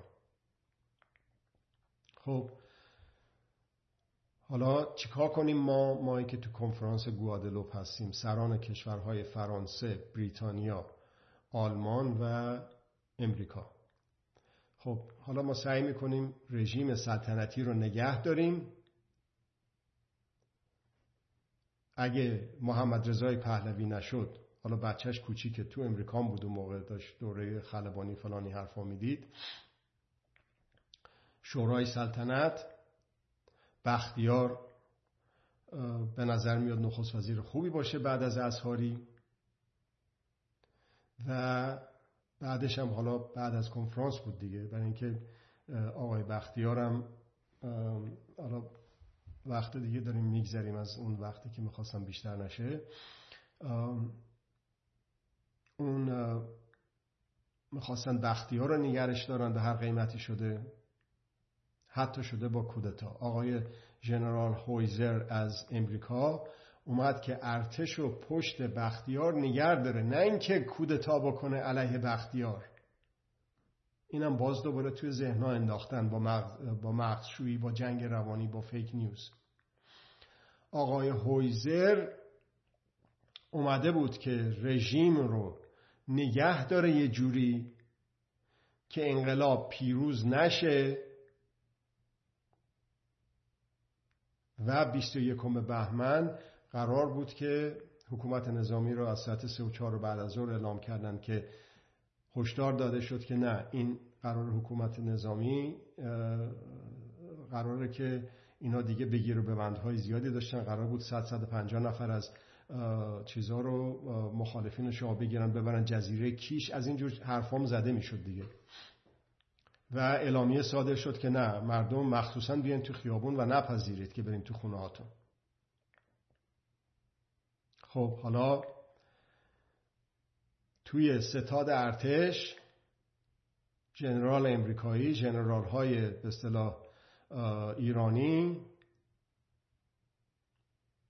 خب حالا چیکار کنیم ما؟ مایی که تو کنفرانس گوادلوپ هستیم سران کشورهای فرانسه، بریتانیا، آلمان و امریکا. خب حالا ما سعی می‌کنیم رژیم سلطنتی رو نگه داریم. اگه محمد رضای پهلوی نشد حالا بچهش کوچیک تو امریکا بود و موقع داشت دوره خلبانی فلانی حرفا می‌دید. شورای سلطنت بختیار به نظر میاد نخست وزیر خوبی باشه بعد از ازهاری و بعدش هم حالا بعد از کنفرانس بود دیگه. برای اینکه آقای بختیارم حالا وقت دیگه داریم میگذریم از اون وقتی که می‌خواستم بیشتر نشه. اون می‌خواستن بختیار رو نگرش دارن به هر قیمتی شده. حتی شده با کودتا. آقای ژنرال هویزر از امریکا اومد که ارتش و پشت بختیار نگر داره نه اینکه کودتا بکنه علیه بختیار. اینم باز دوباره توی ذهنها انداختن با مغز, با مغزشویی با جنگ روانی با فیک نیوز آقای هویزر اومده بود که رژیم رو نگه داره یه جوری که انقلاب پیروز نشه و 21 بهمن قرار بود که حکومت نظامی رو از ساعت 3 و 4 بعد از ظهر اعلام کردن که هشدار داده شد که نه این قرار حکومت نظامی قراره که اینا دیگه بگیر و ببندهای زیادی داشتن. قرار بود 100 150 نفر از چیزها رو مخالفین شما بگیرن ببرن جزیره کیش. از اینجور حرفام زده می‌شد دیگه. و اعلامیه صادر شد که نه مردم مخصوصا بیان تو خیابون و نپذیرید که برین تو خونه هاتون خب حالا توی ستاد ارتش جنرال امریکایی جنرال های به اصطلاح ایرانی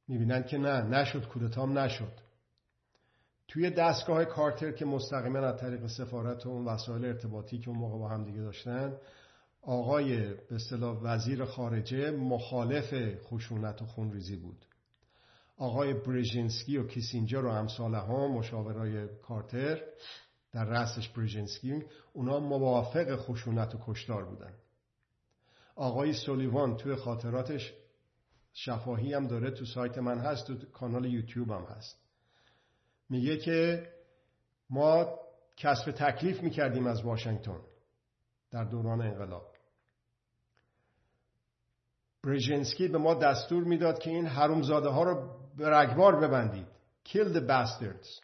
می‌بینن که نه نشد کودتام نشد. توی دستگاه کارتر که مستقیما از طریق سفارت و اون وسایل ارتباطی که اون موقع با هم دیگه داشتن آقای به اصطلاح وزیر خارجه مخالف خشونت و خونریزی بود. آقای بریژنسکی و کیسینجر و امثال ها مشاورای کارتر در رأسش بریژنسکی اونا موافق خشونت و کشتار بودن. آقای سولیوان توی خاطراتش شفاهی هم داره تو سایت من هست تو کانال یوتیوب هم هست. میگه که ما کسب تکلیف می‌کردیم از واشنگتن در دوران انقلاب. بریژنسکی به ما دستور می‌داد که این حرومزاده ها رو رگبار ببندید. Kill the bastards.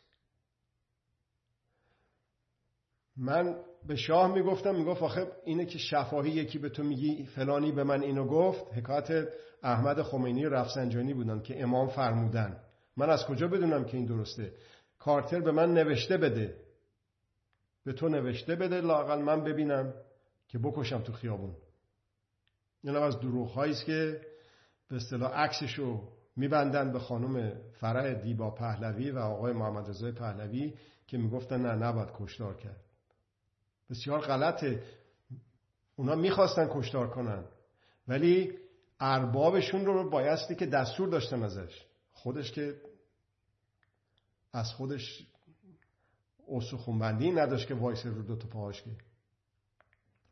من به شاه می‌گفتم می‌گفت آخه اینه که شفاهی یکی به تو میگی فلانی به من اینو گفت. حکایت احمد خمینی رفسنجانی بودن که امام فرمودن. من از کجا بدونم که این درسته؟ کارتر به من نوشته بده. به تو نوشته بده لاقل من ببینم که بکشم تو خیابون. این از دروغ است که به اصطلاح عکسشو میبندن به خانم فرح دیبا پهلوی و آقای محمد رضای پهلوی که می‌گفتن نه نباید کشتار کرد. بسیار غلطه. اونا می‌خواستن کشتار کنن. ولی اربابشون رو بایستی که دستور داشتن ازش. خودش که از خودش استخونبندی نداشت که وایس رو دو تا پاهاش که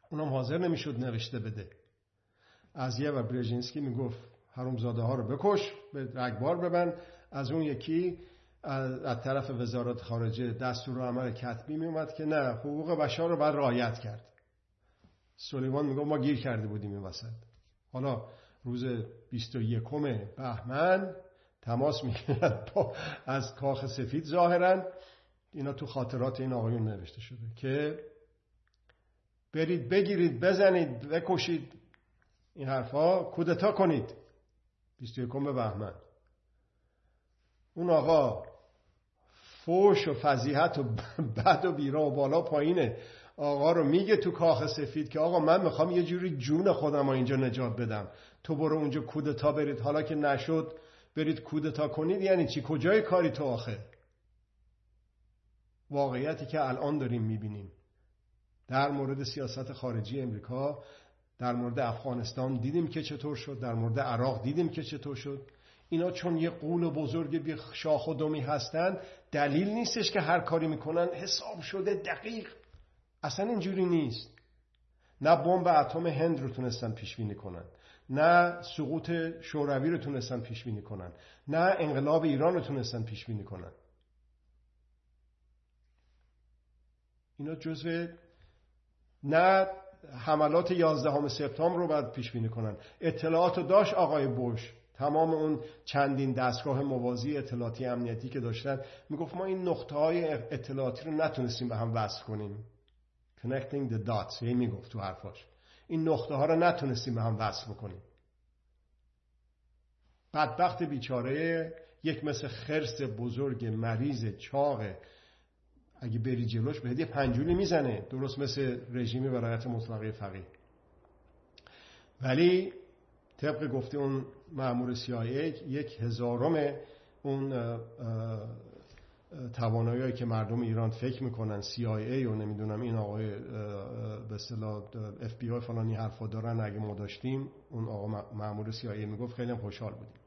اونم حاضر نمی‌شد نوشته بده. از یه و برژینسکی می‌گفت حرومزاده ها رو بکش به رگبار ببند. از اون یکی از طرف وزارت خارجه دستور عمل کتبی می اومد که نه حقوق بشر رو باید رعایت کرد. سلیمان میگه ما گیر کرده بودیم این وسط. حالا روز 21 بهمن تماس می‌گیرن از کاخ سفید ظاهرا. اینا تو خاطرات این آقایون نوشته شده که برید بگیرید بزنید بکشید. این حرفا کودتا کنید. 21 بهمن. اون آقا فوش و فضیحت و [LAUGHS] بد و بیرا و بالا پایینه. آقا رو میگه تو کاخ سفید که آقا من می‌خوام یه جوری جون خودم رو اینجا نجات بدم. تو برو اونجا کودتا برید. حالا که نشد برید کودتا کنید. یعنی چی؟ کجای کاری تو آخه؟ واقعیتی که الان داریم می‌بینیم. در مورد سیاست خارجی امریکا در مورد افغانستان دیدیم که چطور شد در مورد عراق دیدیم که چطور شد. اینا چون یه قول بزرگ بی شاخ و دمی هستن دلیل نیستش که هر کاری می‌کنن. حساب شده دقیق. اصلا اینجوری نیست. نه بمب اتم هند رو تونستن پیش بینی کنن نه سقوط شوروی رو تونستن پیش بینی کنن نه انقلاب ایران رو تونستن پیش بینی کنن. اینا جزء نه حملات 11 سپتامبر رو باید پیش بینی کنن. اطلاعات داشت آقای بوش. تمام اون چندین دستگاه موازی اطلاعاتی امنیتی که داشتن می‌گفت ما این نقطه های اطلاعاتی رو نتونستیم به هم وصل کنیم. Connecting the dots یه می‌گفت تو حرفاش. این نقطه ها رو نتونستیم به هم وصل بکنیم. بدبخت بیچاره یک مثل خرس بزرگ مریض چاق اگه بری جلوش به هدیه پنجولی می‌زنه. درست مثل رژیم ولایت مطلقه فقیه. ولی طبق گفته اون معمور CIA یک هزارم اون توانایی که مردم ایران فکر می‌کنن CIA و نمی‌دونم این آقای به اصطلاح FBI فلانی حرفا دارن اگه ما داشتیم اون آقا معمور CIA می‌گفت خیلی خوشحال بودیم.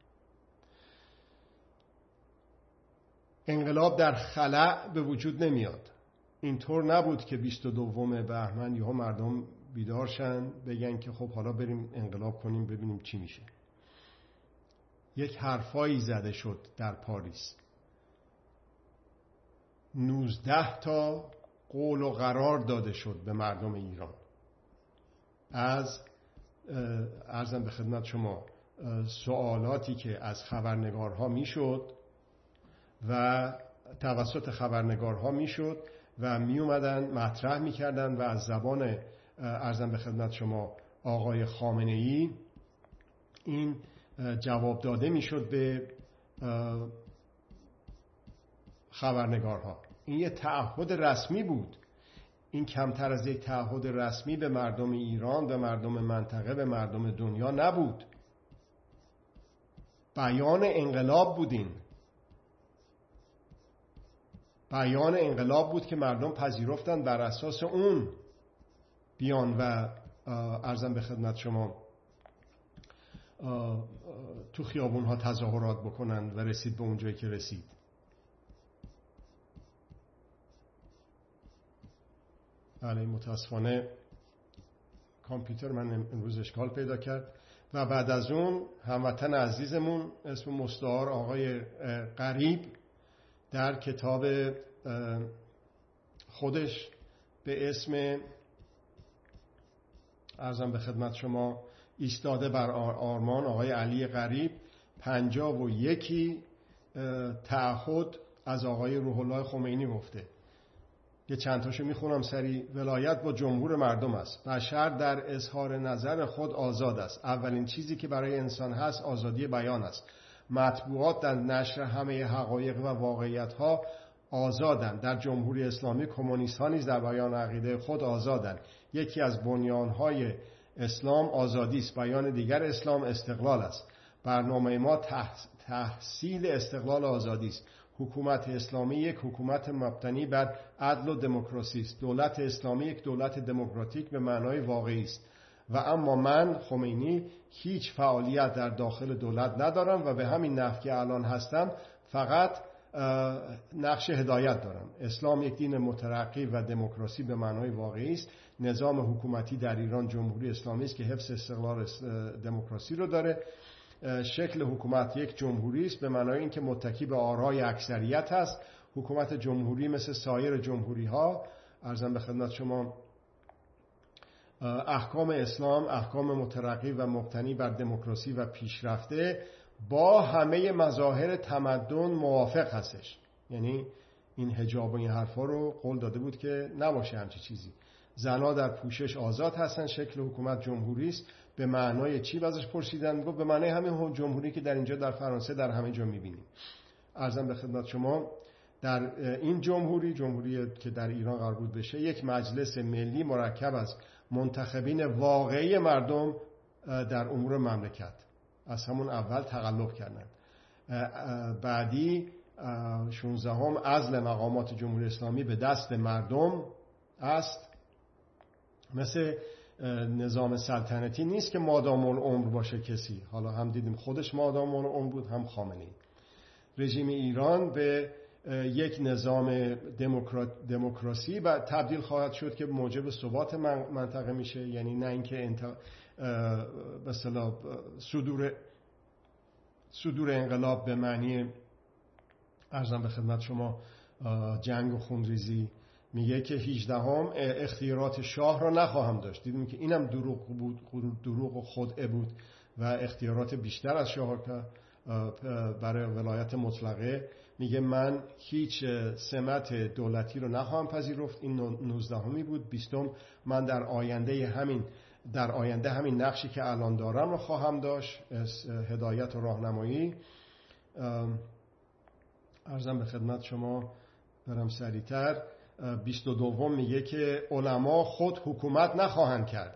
انقلاب در خلع به وجود نمیاد. اینطور نبود که 22 بهمن یهو مردم بیدارشن بگن که خب حالا بریم انقلاب کنیم ببینیم چی میشه. یک حرفایی زده شد در پاریس. 19 تا قول و قرار داده شد به مردم ایران. از ارزم به خدمت شما سوالاتی که از خبرنگارها می‌شد و توسط خبرنگارها می‌شد و می اومدن مطرح می‌کردن و از زبان ارزم به خدمت شما آقای خامنه ای این جواب داده می‌شد به خبرنگارها. این یه تعهد رسمی بود. این کمتر از یک تعهد رسمی به مردم ایران به مردم منطقه به مردم دنیا نبود. بیان انقلاب بودین. بیان انقلاب بود که مردم پذیرفتن بر اساس اون بیان و ارزم به خدمت شما تو خیابون ها تظاهرات بکنن و رسید به اونجایی که رسید. بله متاسفانه کامپیوتر من امروز اشکال پیدا کرد. و بعد از اون هموطن عزیزمون اسم مستعار آقای قریب در کتاب خودش به اسم ارزم به خدمت شما ایستاده بر آرمان آقای علی غریب پنجاب و یکی تعهد از آقای روح الله خمینی گفته. یه چند تاشو می‌خونم سری. ولایت با جمهور مردم است. بشر در اظهار نظر خود آزاد است. اولین چیزی که برای انسان هست آزادی بیان است. مطبوعات در نشر همه حقایق و واقعیت ها آزادند در جمهوری اسلامی کمونیست ها نیز در بیان عقیده خود آزادند یکی از بنیان های اسلام آزادی است. بیان دیگر اسلام استقلال است. برنامه ما تحصیل استقلال آزادی است. حکومت اسلامی یک حکومت مبتنی بر عدل و دموکراسی است. دولت اسلامی یک دولت دموکراتیک به معنای واقعی است. و اما من خمینی هیچ فعالیت در داخل دولت ندارم و به همین نحو که الان هستم فقط نقش هدایت دارم. اسلام یک دین مترقی و دموکراسی به معنای واقعی است. نظام حکومتی در ایران جمهوری اسلامی است که حفظ استقلال دموکراسی رو داره. شکل حکومت یک جمهوری است به معنای اینکه متکی به آرای اکثریت هست. حکومت جمهوری مثل سایر جمهوری ها ارزم به خدمت شما احکام اسلام احکام مترقی و مبتنی بر دموکراسی و پیشرفته با همه مظاهر تمدن موافق هستش. یعنی این هجاب و این حرفا رو قول داده بود که نباشه همچی چیزی. زنها در پوشش آزاد هستن شکل حکومت جمهوری است. به معنای چی ازش پرسیدن؟ گفت به معنای همین جمهوری که در اینجا در فرانسه در همه جا می‌بینیم. ارزم به خدمت شما در این جمهوری جمهوری که در ایران قرار بود بشه یک مجلس ملی مرکب از منتخبین واقعی مردم در امور مملکت. از همون اول تقلب کردند بعدی 16 هم ازل مقامات جمهوری اسلامی به دست مردم است. مثل نظام سلطنتی نیست که مادام العمر باشه کسی. حالا هم دیدیم خودش مادام العمر بود هم خامنه رژیم ایران به یک نظام دموکراسی و تبدیل خواهد شد که موجب ثبات منطقه میشه. یعنی نه اینکه انت... به صدور صدور انقلاب به معنی ارزم به خدمت شما جنگ و خونریزی میگه که 18 هم اختیارات شاه را نخواهم داشت. دیدیم که اینم دروغ بود دروغ و خدعه بود و اختیارات بیشتر از شاه برای ولایت مطلقه میگه من هیچ سمت دولتی رو نخواهم پذیرفت. این 19 همی بود. بیستم من در آینده همین در آینده همین نقشی که الان دارم رو خواهم داشت. هدایت و راهنمایی. ارزم به خدمت شما برم سریعتر. بیست و دوم میگه که علما خود حکومت نخواهند کرد.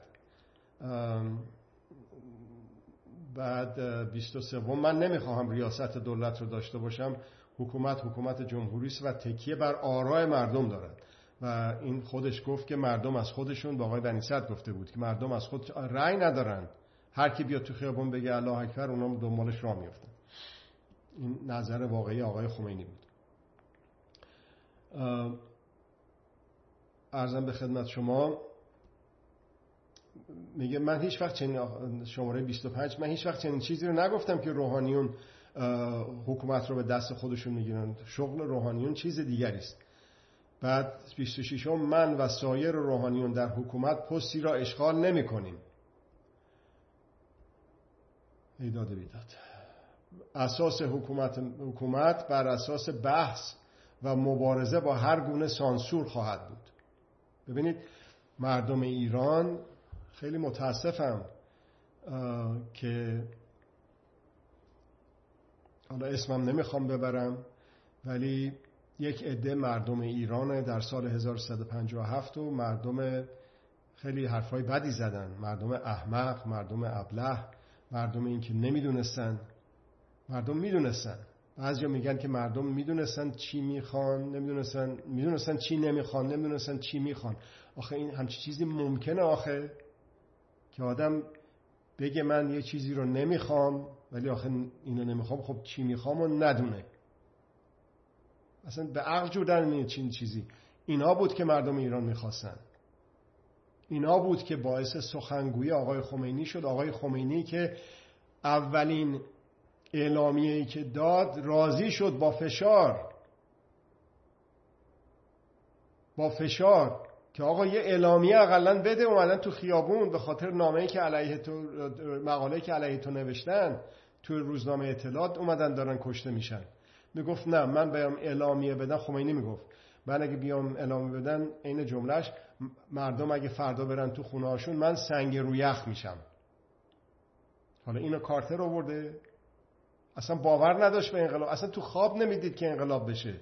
بعد بیست و سوم من نمی‌خواهم ریاست دولت رو داشته باشم. حکومت حکومت جمهوری است و تکیه بر آرای مردم دارد. و این خودش گفت که مردم از خودشون با آقای بنی گفته بود که مردم از خود رأی ندارن. هر کی بیاد تو خیابون بگه الله اکبر اونا دنبالش راه میفتن این نظر واقعی آقای خمینی بود. ارزم به خدمت شما میگه من هیچ وقت چنین شماره 25 من هیچ وقت چنین چیزی رو نگفتم که روحانیون حکومت رو به دست خودشون می‌گیرن. شغل روحانیون چیز دیگری است. بعد 26 من و سایر روحانیون در حکومت پستی را اشغال نمی کنیم ایداد بیداد. اساس حکومت, حکومت بر اساس بحث و مبارزه با هر گونه سانسور خواهد بود. ببینید مردم ایران خیلی متاسفم که حالا اسمم نمی‌خوام ببرم ولی یک عده مردم ایران در سال 1157 و مردم خیلی حرفای بدی زدن. مردم احمق مردم ابله مردم این که نمی‌دونستن. مردم می‌دونستن. بعضیا میگن که مردم می‌دونستن چی می‌خوان نمی‌دونستن می‌دونستن چی نمی‌خوان نمی‌دونستن چی می‌خوان. آخه این همچی چیزی ممکنه آخه. که آدم بگه من یه چیزی رو نمی‌خوام ولی آخه اینو نمی‌خوام خب چی می‌خوام و ندونه. اصلا به عقل جور در چین چیزی. اینا بود که مردم ایران می‌خواستن. اینا بود که باعث سخنگوی آقای خمینی شد. آقای خمینی که اولین اعلامیه‌ای که داد راضی شد با فشار. با فشار. که آقا یه اعلامیه اقلا بده اومدن تو خیابون به خاطر نامه‌ای که علیه تو مقاله که علیه تو نوشتن تو روزنامه اطلاعات اومدن دارن کشته میشن. می‌گفت نه من بیام اعلامیه بدم. خمینی می‌گفت من اگه بیام اعلامیه بدن عین جملهش مردم اگه فردا برن تو خونه هاشون من سنگ رو یخ میشم. حالا اینو کارتر آورده. اصلا باور نداشت به انقلاب. اصلا تو خواب نمی‌دید که انقلاب بشه.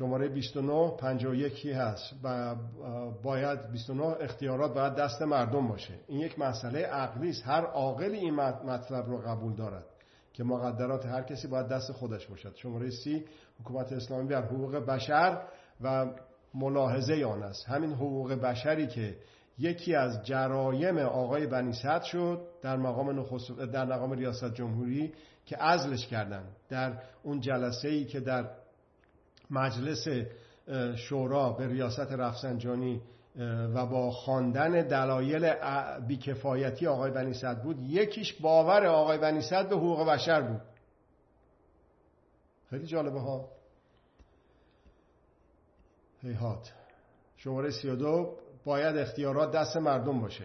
شماره 29 51 هست؟ و باید 29 اختیارات باید دست مردم باشه. این یک مسئله عقلی است. هر عاقلی این مطلب رو قبول دارد که مقدرات هر کسی باید دست خودش باشد. شماره سی حکومت اسلامی بر حقوق بشر و ملاحظه آن است. همین حقوق بشری که یکی از جرایم آقای بنی صد شد در مقام در مقام ریاست جمهوری که عزلش کردن در اون جلسه ای که در مجلس شورا به ریاست رفسنجانی و با خواندن دلایل بیکفایتی آقای بنی صد بود یکیش باور آقای بنی صد به حقوق بشر بود. خیلی جالبه ها. هیهات. شماره 32 باید اختیارات دست مردم باشه.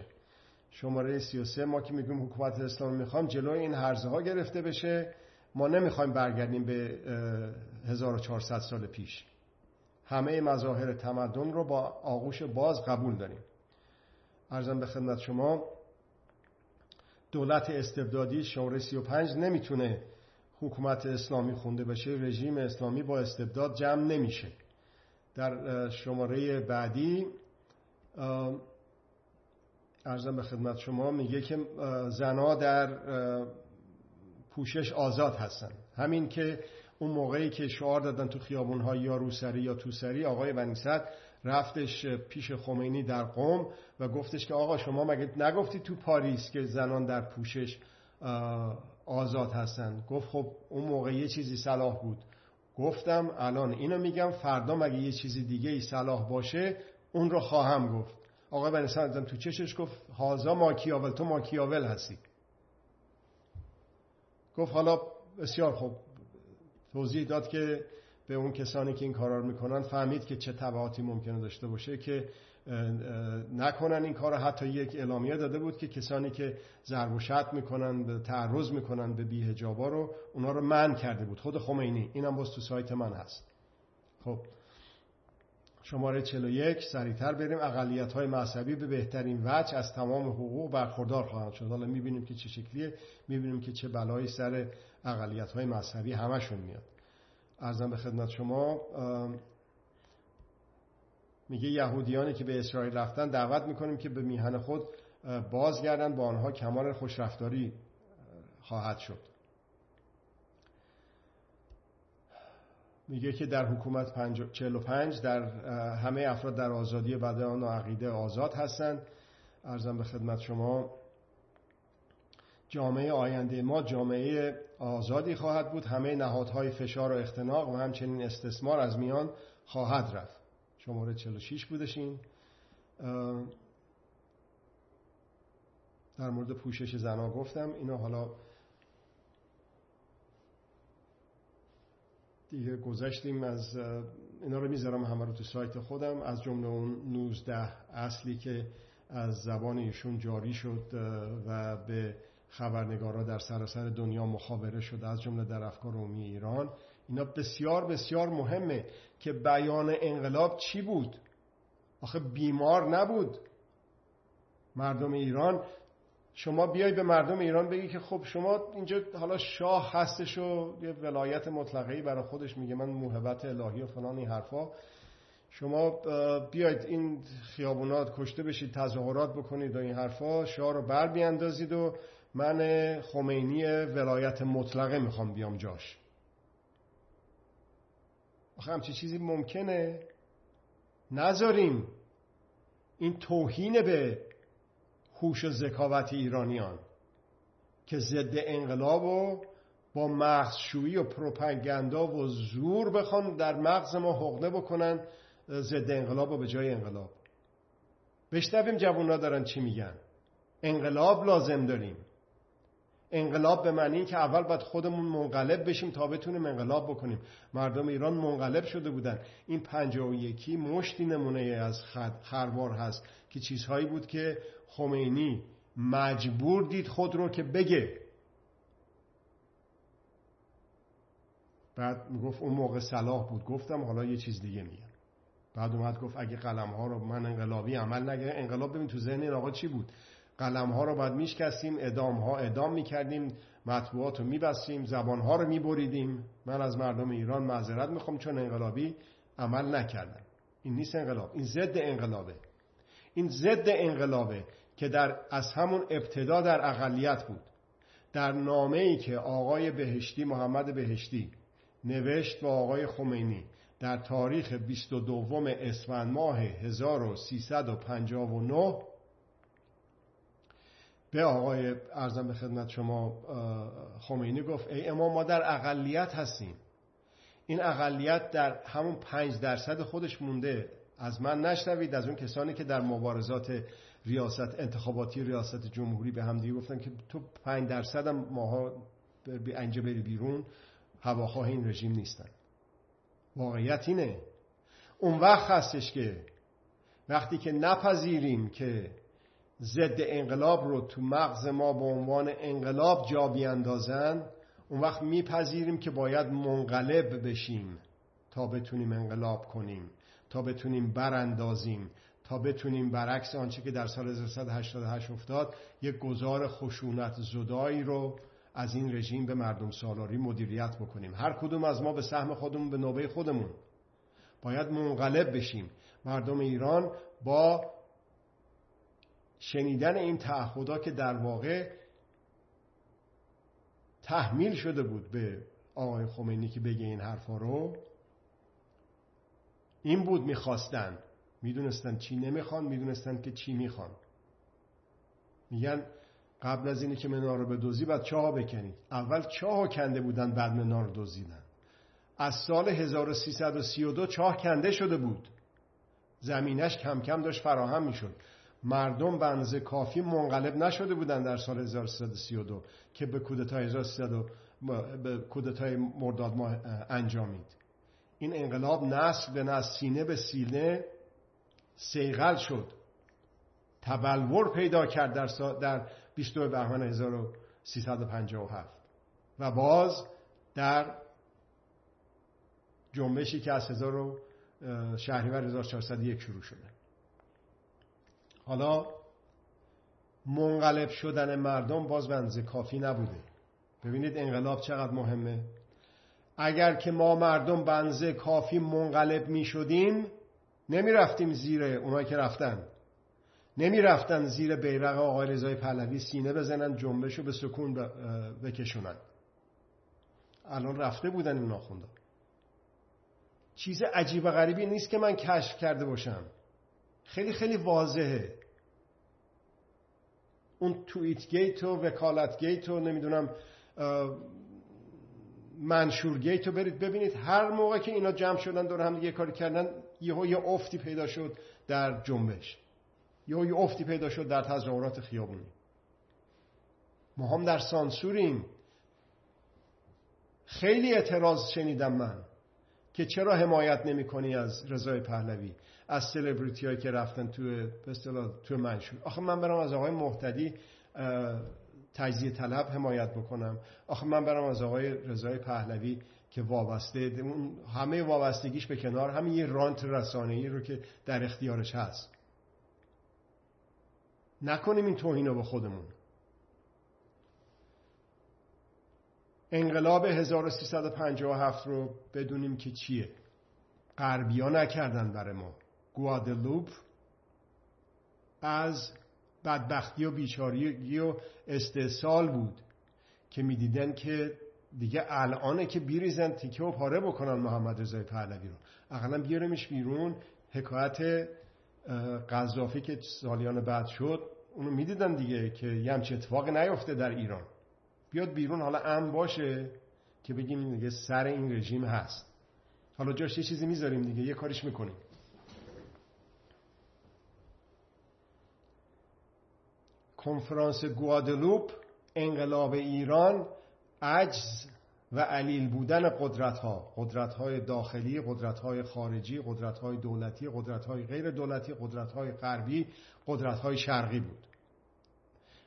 شماره 33 ما که میگیم حکومت اسلامی می‌خوام جلوی این هرزه ها گرفته بشه. ما نمی‌خوایم برگردیم به 1400 سال پیش. همه مظاهر تمدن رو با آغوش باز قبول داریم. ارزم به خدمت شما دولت استبدادی شماره 35 نمی‌تونه حکومت اسلامی خونده بشه رژیم اسلامی با استبداد جمع نمیشه. در شماره بعدی ارزم به خدمت شما میگه که زنها در پوشش آزاد هستن. همین که اون موقعی که شعار دادن تو خیابون ها یا روسری یا توسری آقای بنیصد رفتش پیش خمینی در قوم و گفتش که آقا شما مگه نگفتی تو پاریس که زنان در پوشش آزاد هستن؟ گفت خب اون موقع یه چیزی صلاح بود. گفتم الان اینو میگم فردا مگه یه چیزی دیگه ای صلاح باشه؟ اون رو خواهم گفت. آقای بنیصد تو چشش گفت هازا ماکیاول تو ماکیاول هستی. گفت حالا بسیار خوب. توضیح داد که به اون کسانی که این کارا رو می‌کنن فهمید که چه تبعاتی ممکنه داشته باشه که نکنن این کار حتی یک اعلامیه داده بود که کسانی که ضرب و شتم می‌کنن به تعرض می‌کنن به بیهجابا رو اونا رو من کرده بود. خود خمینی. اینم باز تو سایت من هست. خب. شماره 41 سریعتر بریم. اقلیت های مذهبی به بهترین وجه از تمام حقوق برخوردار خواهند شد. حالا می‌بینیم که چه شکلیه می‌بینیم که چه بلایی سر اقلیت های مذهبی همشون میاد. ارزم به خدمت شما میگه یهودیانی که به اسرائیل رفتن دعوت می‌کنیم که به میهن خود بازگردن با آنها کمال خوشرفتاری خواهد شد. میگه که در حکومت 45 در همه افراد در آزادی بدن و عقیده آزاد هستند. ارزم به خدمت شما جامعه آینده ما جامعه آزادی خواهد بود. همه نهادهای فشار و اختناق و همچنین استثمار از میان خواهد رفت. شماره 46 بودشین در مورد پوشش زنا گفتم. اینو حالا دیگه گذشتیم از اینا رو می‌ذارم همه رو تو سایت خودم. از جمله اون 19 اصلی که از زبان ایشون جاری شد و به خبرنگارا در سراسر دنیا مخابره شد از جمله در افکار عمومی ایران. اینا بسیار بسیار مهمه که بیان انقلاب چی بود؟ آخه بیمار نبود. مردم ایران شما بیای به مردم ایران بگی که خب شما اینجا حالا شاه هستش و یه ولایت مطلقه برای خودش میگه من موهبت الهی و فلان این حرفا. شما بیاید این خیابونات کشته بشید تظاهرات بکنید و این حرفا شاه رو بر بیاندازید و من خمینی ولایت مطلقه می‌خوام بیام جاش. آخه همچی چیزی ممکنه؟ نذاریم. این توهین به هوش ذکاوت ایرانیان که ضد انقلاب و با مغزشویی و پروپاگاندا و زور بخوان در مغز ما حقنه بکنن ضد انقلاب و به جای انقلاب. بشنویم جوونا دارن چی میگن. انقلاب لازم داریم. انقلاب به معنی که اول باید خودمون منقلب بشیم تا بتونیم انقلاب بکنیم. مردم ایران منقلب شده بودن. این پنجاه و یکی مشتی نمونه از خروار هست که چیزهایی بود که خمینی مجبور دید خود رو که بگه. بعد گفت اون موقع صلاح بود. گفتم حالا یه چیز دیگه میگم. بعد اومد گفت اگه قلم ها رو من انقلابی عمل نگه انقلاب ببین تو ذهن این آقا چی بود؟ قلم ها رو باید میشکستیم ادام ها ادام می‌کردیم مطبوعات رو میبستیم زبان ها رو میبریدیم. من از مردم ایران معذرت می‌خوام چون انقلابی عمل نکردم. این نیست انقلاب. این ضد انقلابه. این ضد انقلابه. که در از همون ابتدا در اقلیت بود. در نامه ای که آقای بهشتی محمد بهشتی نوشت با آقای خمینی در تاریخ 22 اسفند ماه 1359 به آقای ارزم به خدمت شما خمینی گفت ای امام ما در اقلیت هستیم. این اقلیت در همون پنج درصد خودش مونده. از من نشنوید از اون کسانی که در مبارزات ریاست انتخاباتی ریاست جمهوری به هم دیگه گفتن که تو پنج درصد هم ماها به انجا بری بیرون هواخواه این رژیم نیستن. واقعیت اینه. اون وقت هستش که وقتی که نپذیریم که ضد انقلاب رو تو مغز ما به عنوان انقلاب جا بیاندازن اون وقت میپذیریم که باید منقلب بشیم تا بتونیم انقلاب کنیم تا بتونیم براندازیم تا بتونیم برعکس آنچه که در سال 1988 افتاد یک گذار خشونت زدایی رو از این رژیم به مردم سالاری مدیریت بکنیم. هر کدوم از ما به سهم خودمون به نوبه خودمون. باید منقلب بشیم. مردم ایران با شنیدن این تعهدات که در واقع تحمیل شده بود به آقای خمینی که بگه این حرفا رو این بود می‌خواستن می‌دونستن چی نمی‌خوان می‌دونستن که چی می‌خوان. میگن قبل از اینی که منار رو به دوزی بعد چاه بکنید اول چاه کنده بودن بعد منار رو دوزیدن از سال 1332 چاه کنده شده بود. زمینش کم کم داشت فراهم می‌شد. مردم بنز کافی منقلب نشده بودن در سال 1332 که به کودتای 1300 به کودتای مرداد ماه انجامید. این انقلاب نسل به نسل سینه به سینه سیغل شد. تبلور پیدا کرد در, در 22 بهمن 1357 و باز در جنبشی که از شهریور 1401 شروع شده. حالا منقلب شدن مردم باز بنز کافی نبوده. ببینید انقلاب چقدر مهمه. اگر که ما مردم بنزه کافی منقلب می شدیم نمی رفتیم زیر اونایی که رفتن. نمی رفتن زیر بیرق آقای رضای پهلوی سینه بزنن جنبشو به سکون بکشونن. الان رفته بودن این چیز عجیب و غریبی نیست که من کشف کرده باشم. خیلی خیلی واضحه. اون توییت گیت و وکالت گیت و نمی‌دونم منشور گیت رو برید ببینید. هر موقع که اینا جمع شدن دور هم دیگه کاری کردن یهو یه افتی پیدا شد در جنبش. یهو یه افتی پیدا شد در تظاهرات خیابونی. ما هم در سانسوریم. خیلی اعتراض شنیدم من که چرا حمایت نمی کنی از رضای پهلوی از سلبریتی که رفتن تو تو منشور. آخه من برم از آقای محتدی تجزیه طلب حمایت بکنم. آخه من برم از آقای رضای پهلوی که وابسته همه وابستگیش به کنار همین یه رانت رسانه‌ای رو که در اختیارش هست. نکنیم این توهین رو به خودمون. انقلاب 1357 رو بدونیم که چیه. غربیا نکردن برای ما. گوادلوپ از بدبختی و بیچاری و استحصال بود که می‌دیدن که دیگه الانه که بیریزن تیکه و پاره بکنن محمد رضای پهلوی رو. اقلا بیارمش بیرون. حکایت قذافی که سالیان بعد شد اونو می‌دیدن دیگه که یه همچه اتفاقی نیفته در ایران. بیاد بیرون حالا ام باشه که بگیم دیگه سر این رژیم هست. حالا جاش یه چیزی می‌ذاریم دیگه یه کارش می‌کنیم. کنفرانس گوادلوپ انقلاب ایران عجز و علیل بودن قدرت ها قدرت های داخلی قدرت های خارجی قدرت های دولتی قدرت های غیر دولتی قدرت های غربی قدرت های شرقی بود.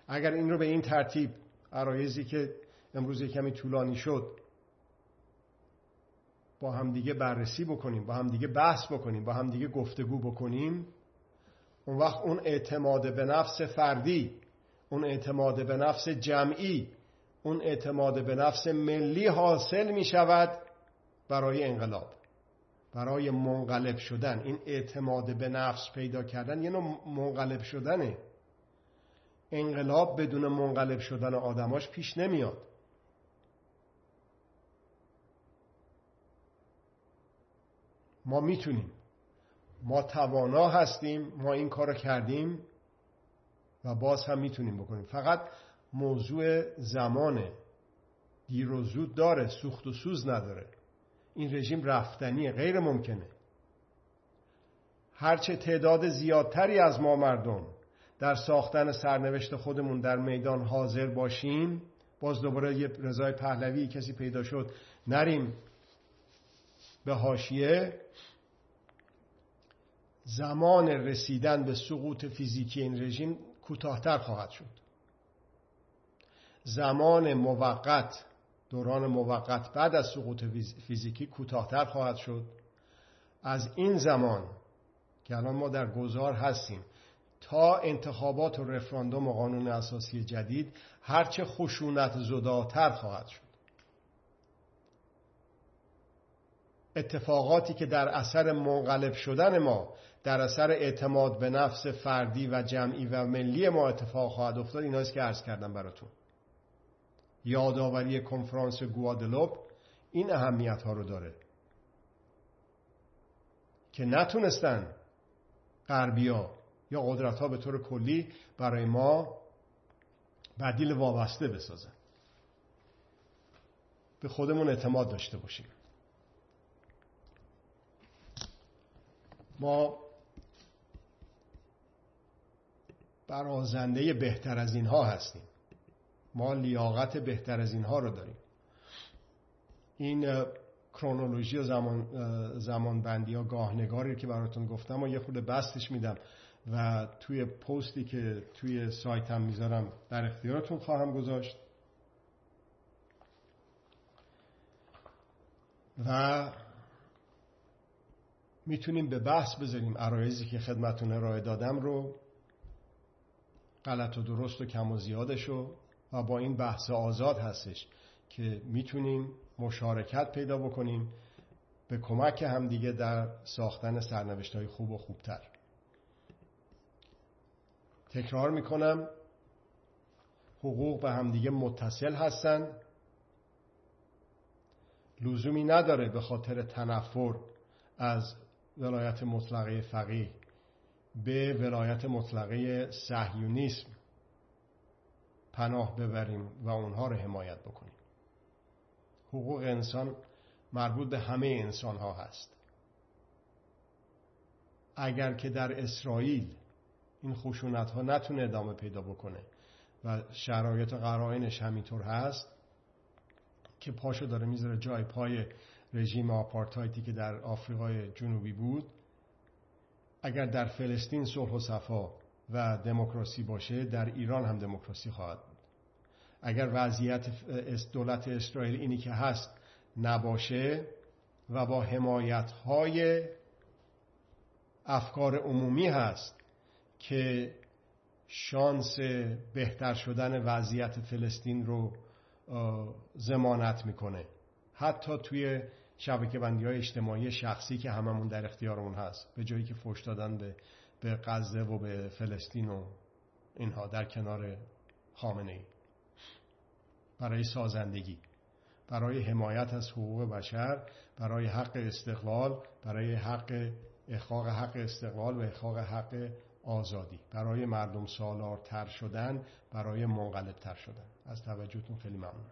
اگر این رو به این ترتیب عرایزی که امروز کمی طولانی شد با همدیگه بررسی بکنیم با همدیگه بحث بکنیم با همدیگه گفتگو بکنیم اون وقت اون اعتماد به نفس فردی اون اعتماد به نفس جمعی اون اعتماد به نفس ملی حاصل می شود برای انقلاب برای منقلب شدن. این اعتماد به نفس پیدا کردن یه نوع منقلب شدنه. انقلاب بدون منقلب شدن آدماش پیش نمیاد. ما می‌تونیم. ما توانا هستیم. ما این کار کردیم. و باز هم می‌تونیم بکنیم. فقط موضوع زمانه. دیر و زود داره سوخت و سوز نداره. این رژیم رفتنیه غیر ممکنه. هرچه تعداد زیادتری از ما مردم در ساختن سرنوشت خودمون در میدان حاضر باشیم باز دوباره یه رضای پهلوی کسی پیدا شد نریم به هاشیه زمان رسیدن به سقوط فیزیکی این رژیم کوتاهتر خواهد شد. زمان موقت دوران موقت بعد از سقوط فیزیکی کوتاهتر خواهد شد. از این زمان که الان ما در گذار هستیم تا انتخابات و رفراندوم و قانون اساسی جدید هرچه خشونت زداتر خواهد شد. اتفاقاتی که در اثر منقلب شدن ما در اثر اعتماد به نفس فردی و جمعی و ملی ما اتفاق خواهد افتاد این که عرض کردم براتون. یادآوری کنفرانس گوادلوپ این اهمیت ها رو داره که نتونستن غربیا یا قدرت ها به طور کلی برای ما بدیل وابسته بسازن. به خودمون اعتماد داشته باشیم. ما برازنده بهتر از اینها هستیم. ما لیاقت بهتر از اینها رو داریم. این کرونولوژی و زمان, زمان بندی ها گاهنگاری که براتون گفتم و یه خود بستش میدم و توی پستی که توی سایتم می‌ذارم در اختیارتون خواهم گذاشت. و می‌تونیم به بحث بذاریم. عرایزی که خدمتون ارائه دادم رو غلط و درست و کم و زیادش و با این بحث آزاد هستش که می‌تونیم مشارکت پیدا بکنیم به کمک همدیگه در ساختن سرنوشت های خوب و خوبتر. تکرار می‌کنم. حقوق به همدیگه متصل هستن. لزومی نداره به خاطر تنفر از ولایت مطلقه فقیه. به ولایت مطلقه صهیونیسم. پناه ببریم و اونها رو حمایت بکنیم. حقوق انسان مربوط به همه انسان ها هست. اگر که در اسرائیل این خشونت ها نتونه ادامه پیدا بکنه و شرایط قرائنش همینطور هست که پاشو داره می‌ذاره جای پای رژیم آپارتایتی که در آفریقای جنوبی بود اگر در فلسطین صلح و صفا و دموکراسی باشه در ایران هم دموکراسی خواهد بود. اگر وضعیت دولت اسرائیل اینی که هست نباشه و با حمایت های افکار عمومی هست که شانس بهتر شدن وضعیت فلسطین رو زمانت می‌کنه. حتی توی شبکه بندی های اجتماعی شخصی که هممون در اختیارمون هست به جایی که فوش دادن به به غزه و به فلسطین و اینها در کنار خامنه ای. برای سازندگی برای حمایت از حقوق بشر برای حق استقلال برای حق احقاق حق استقلال و احقاق حق آزادی. برای مردم سالارتر شدن برای منقلب تر شدن. از توجهتون خیلی ممنون.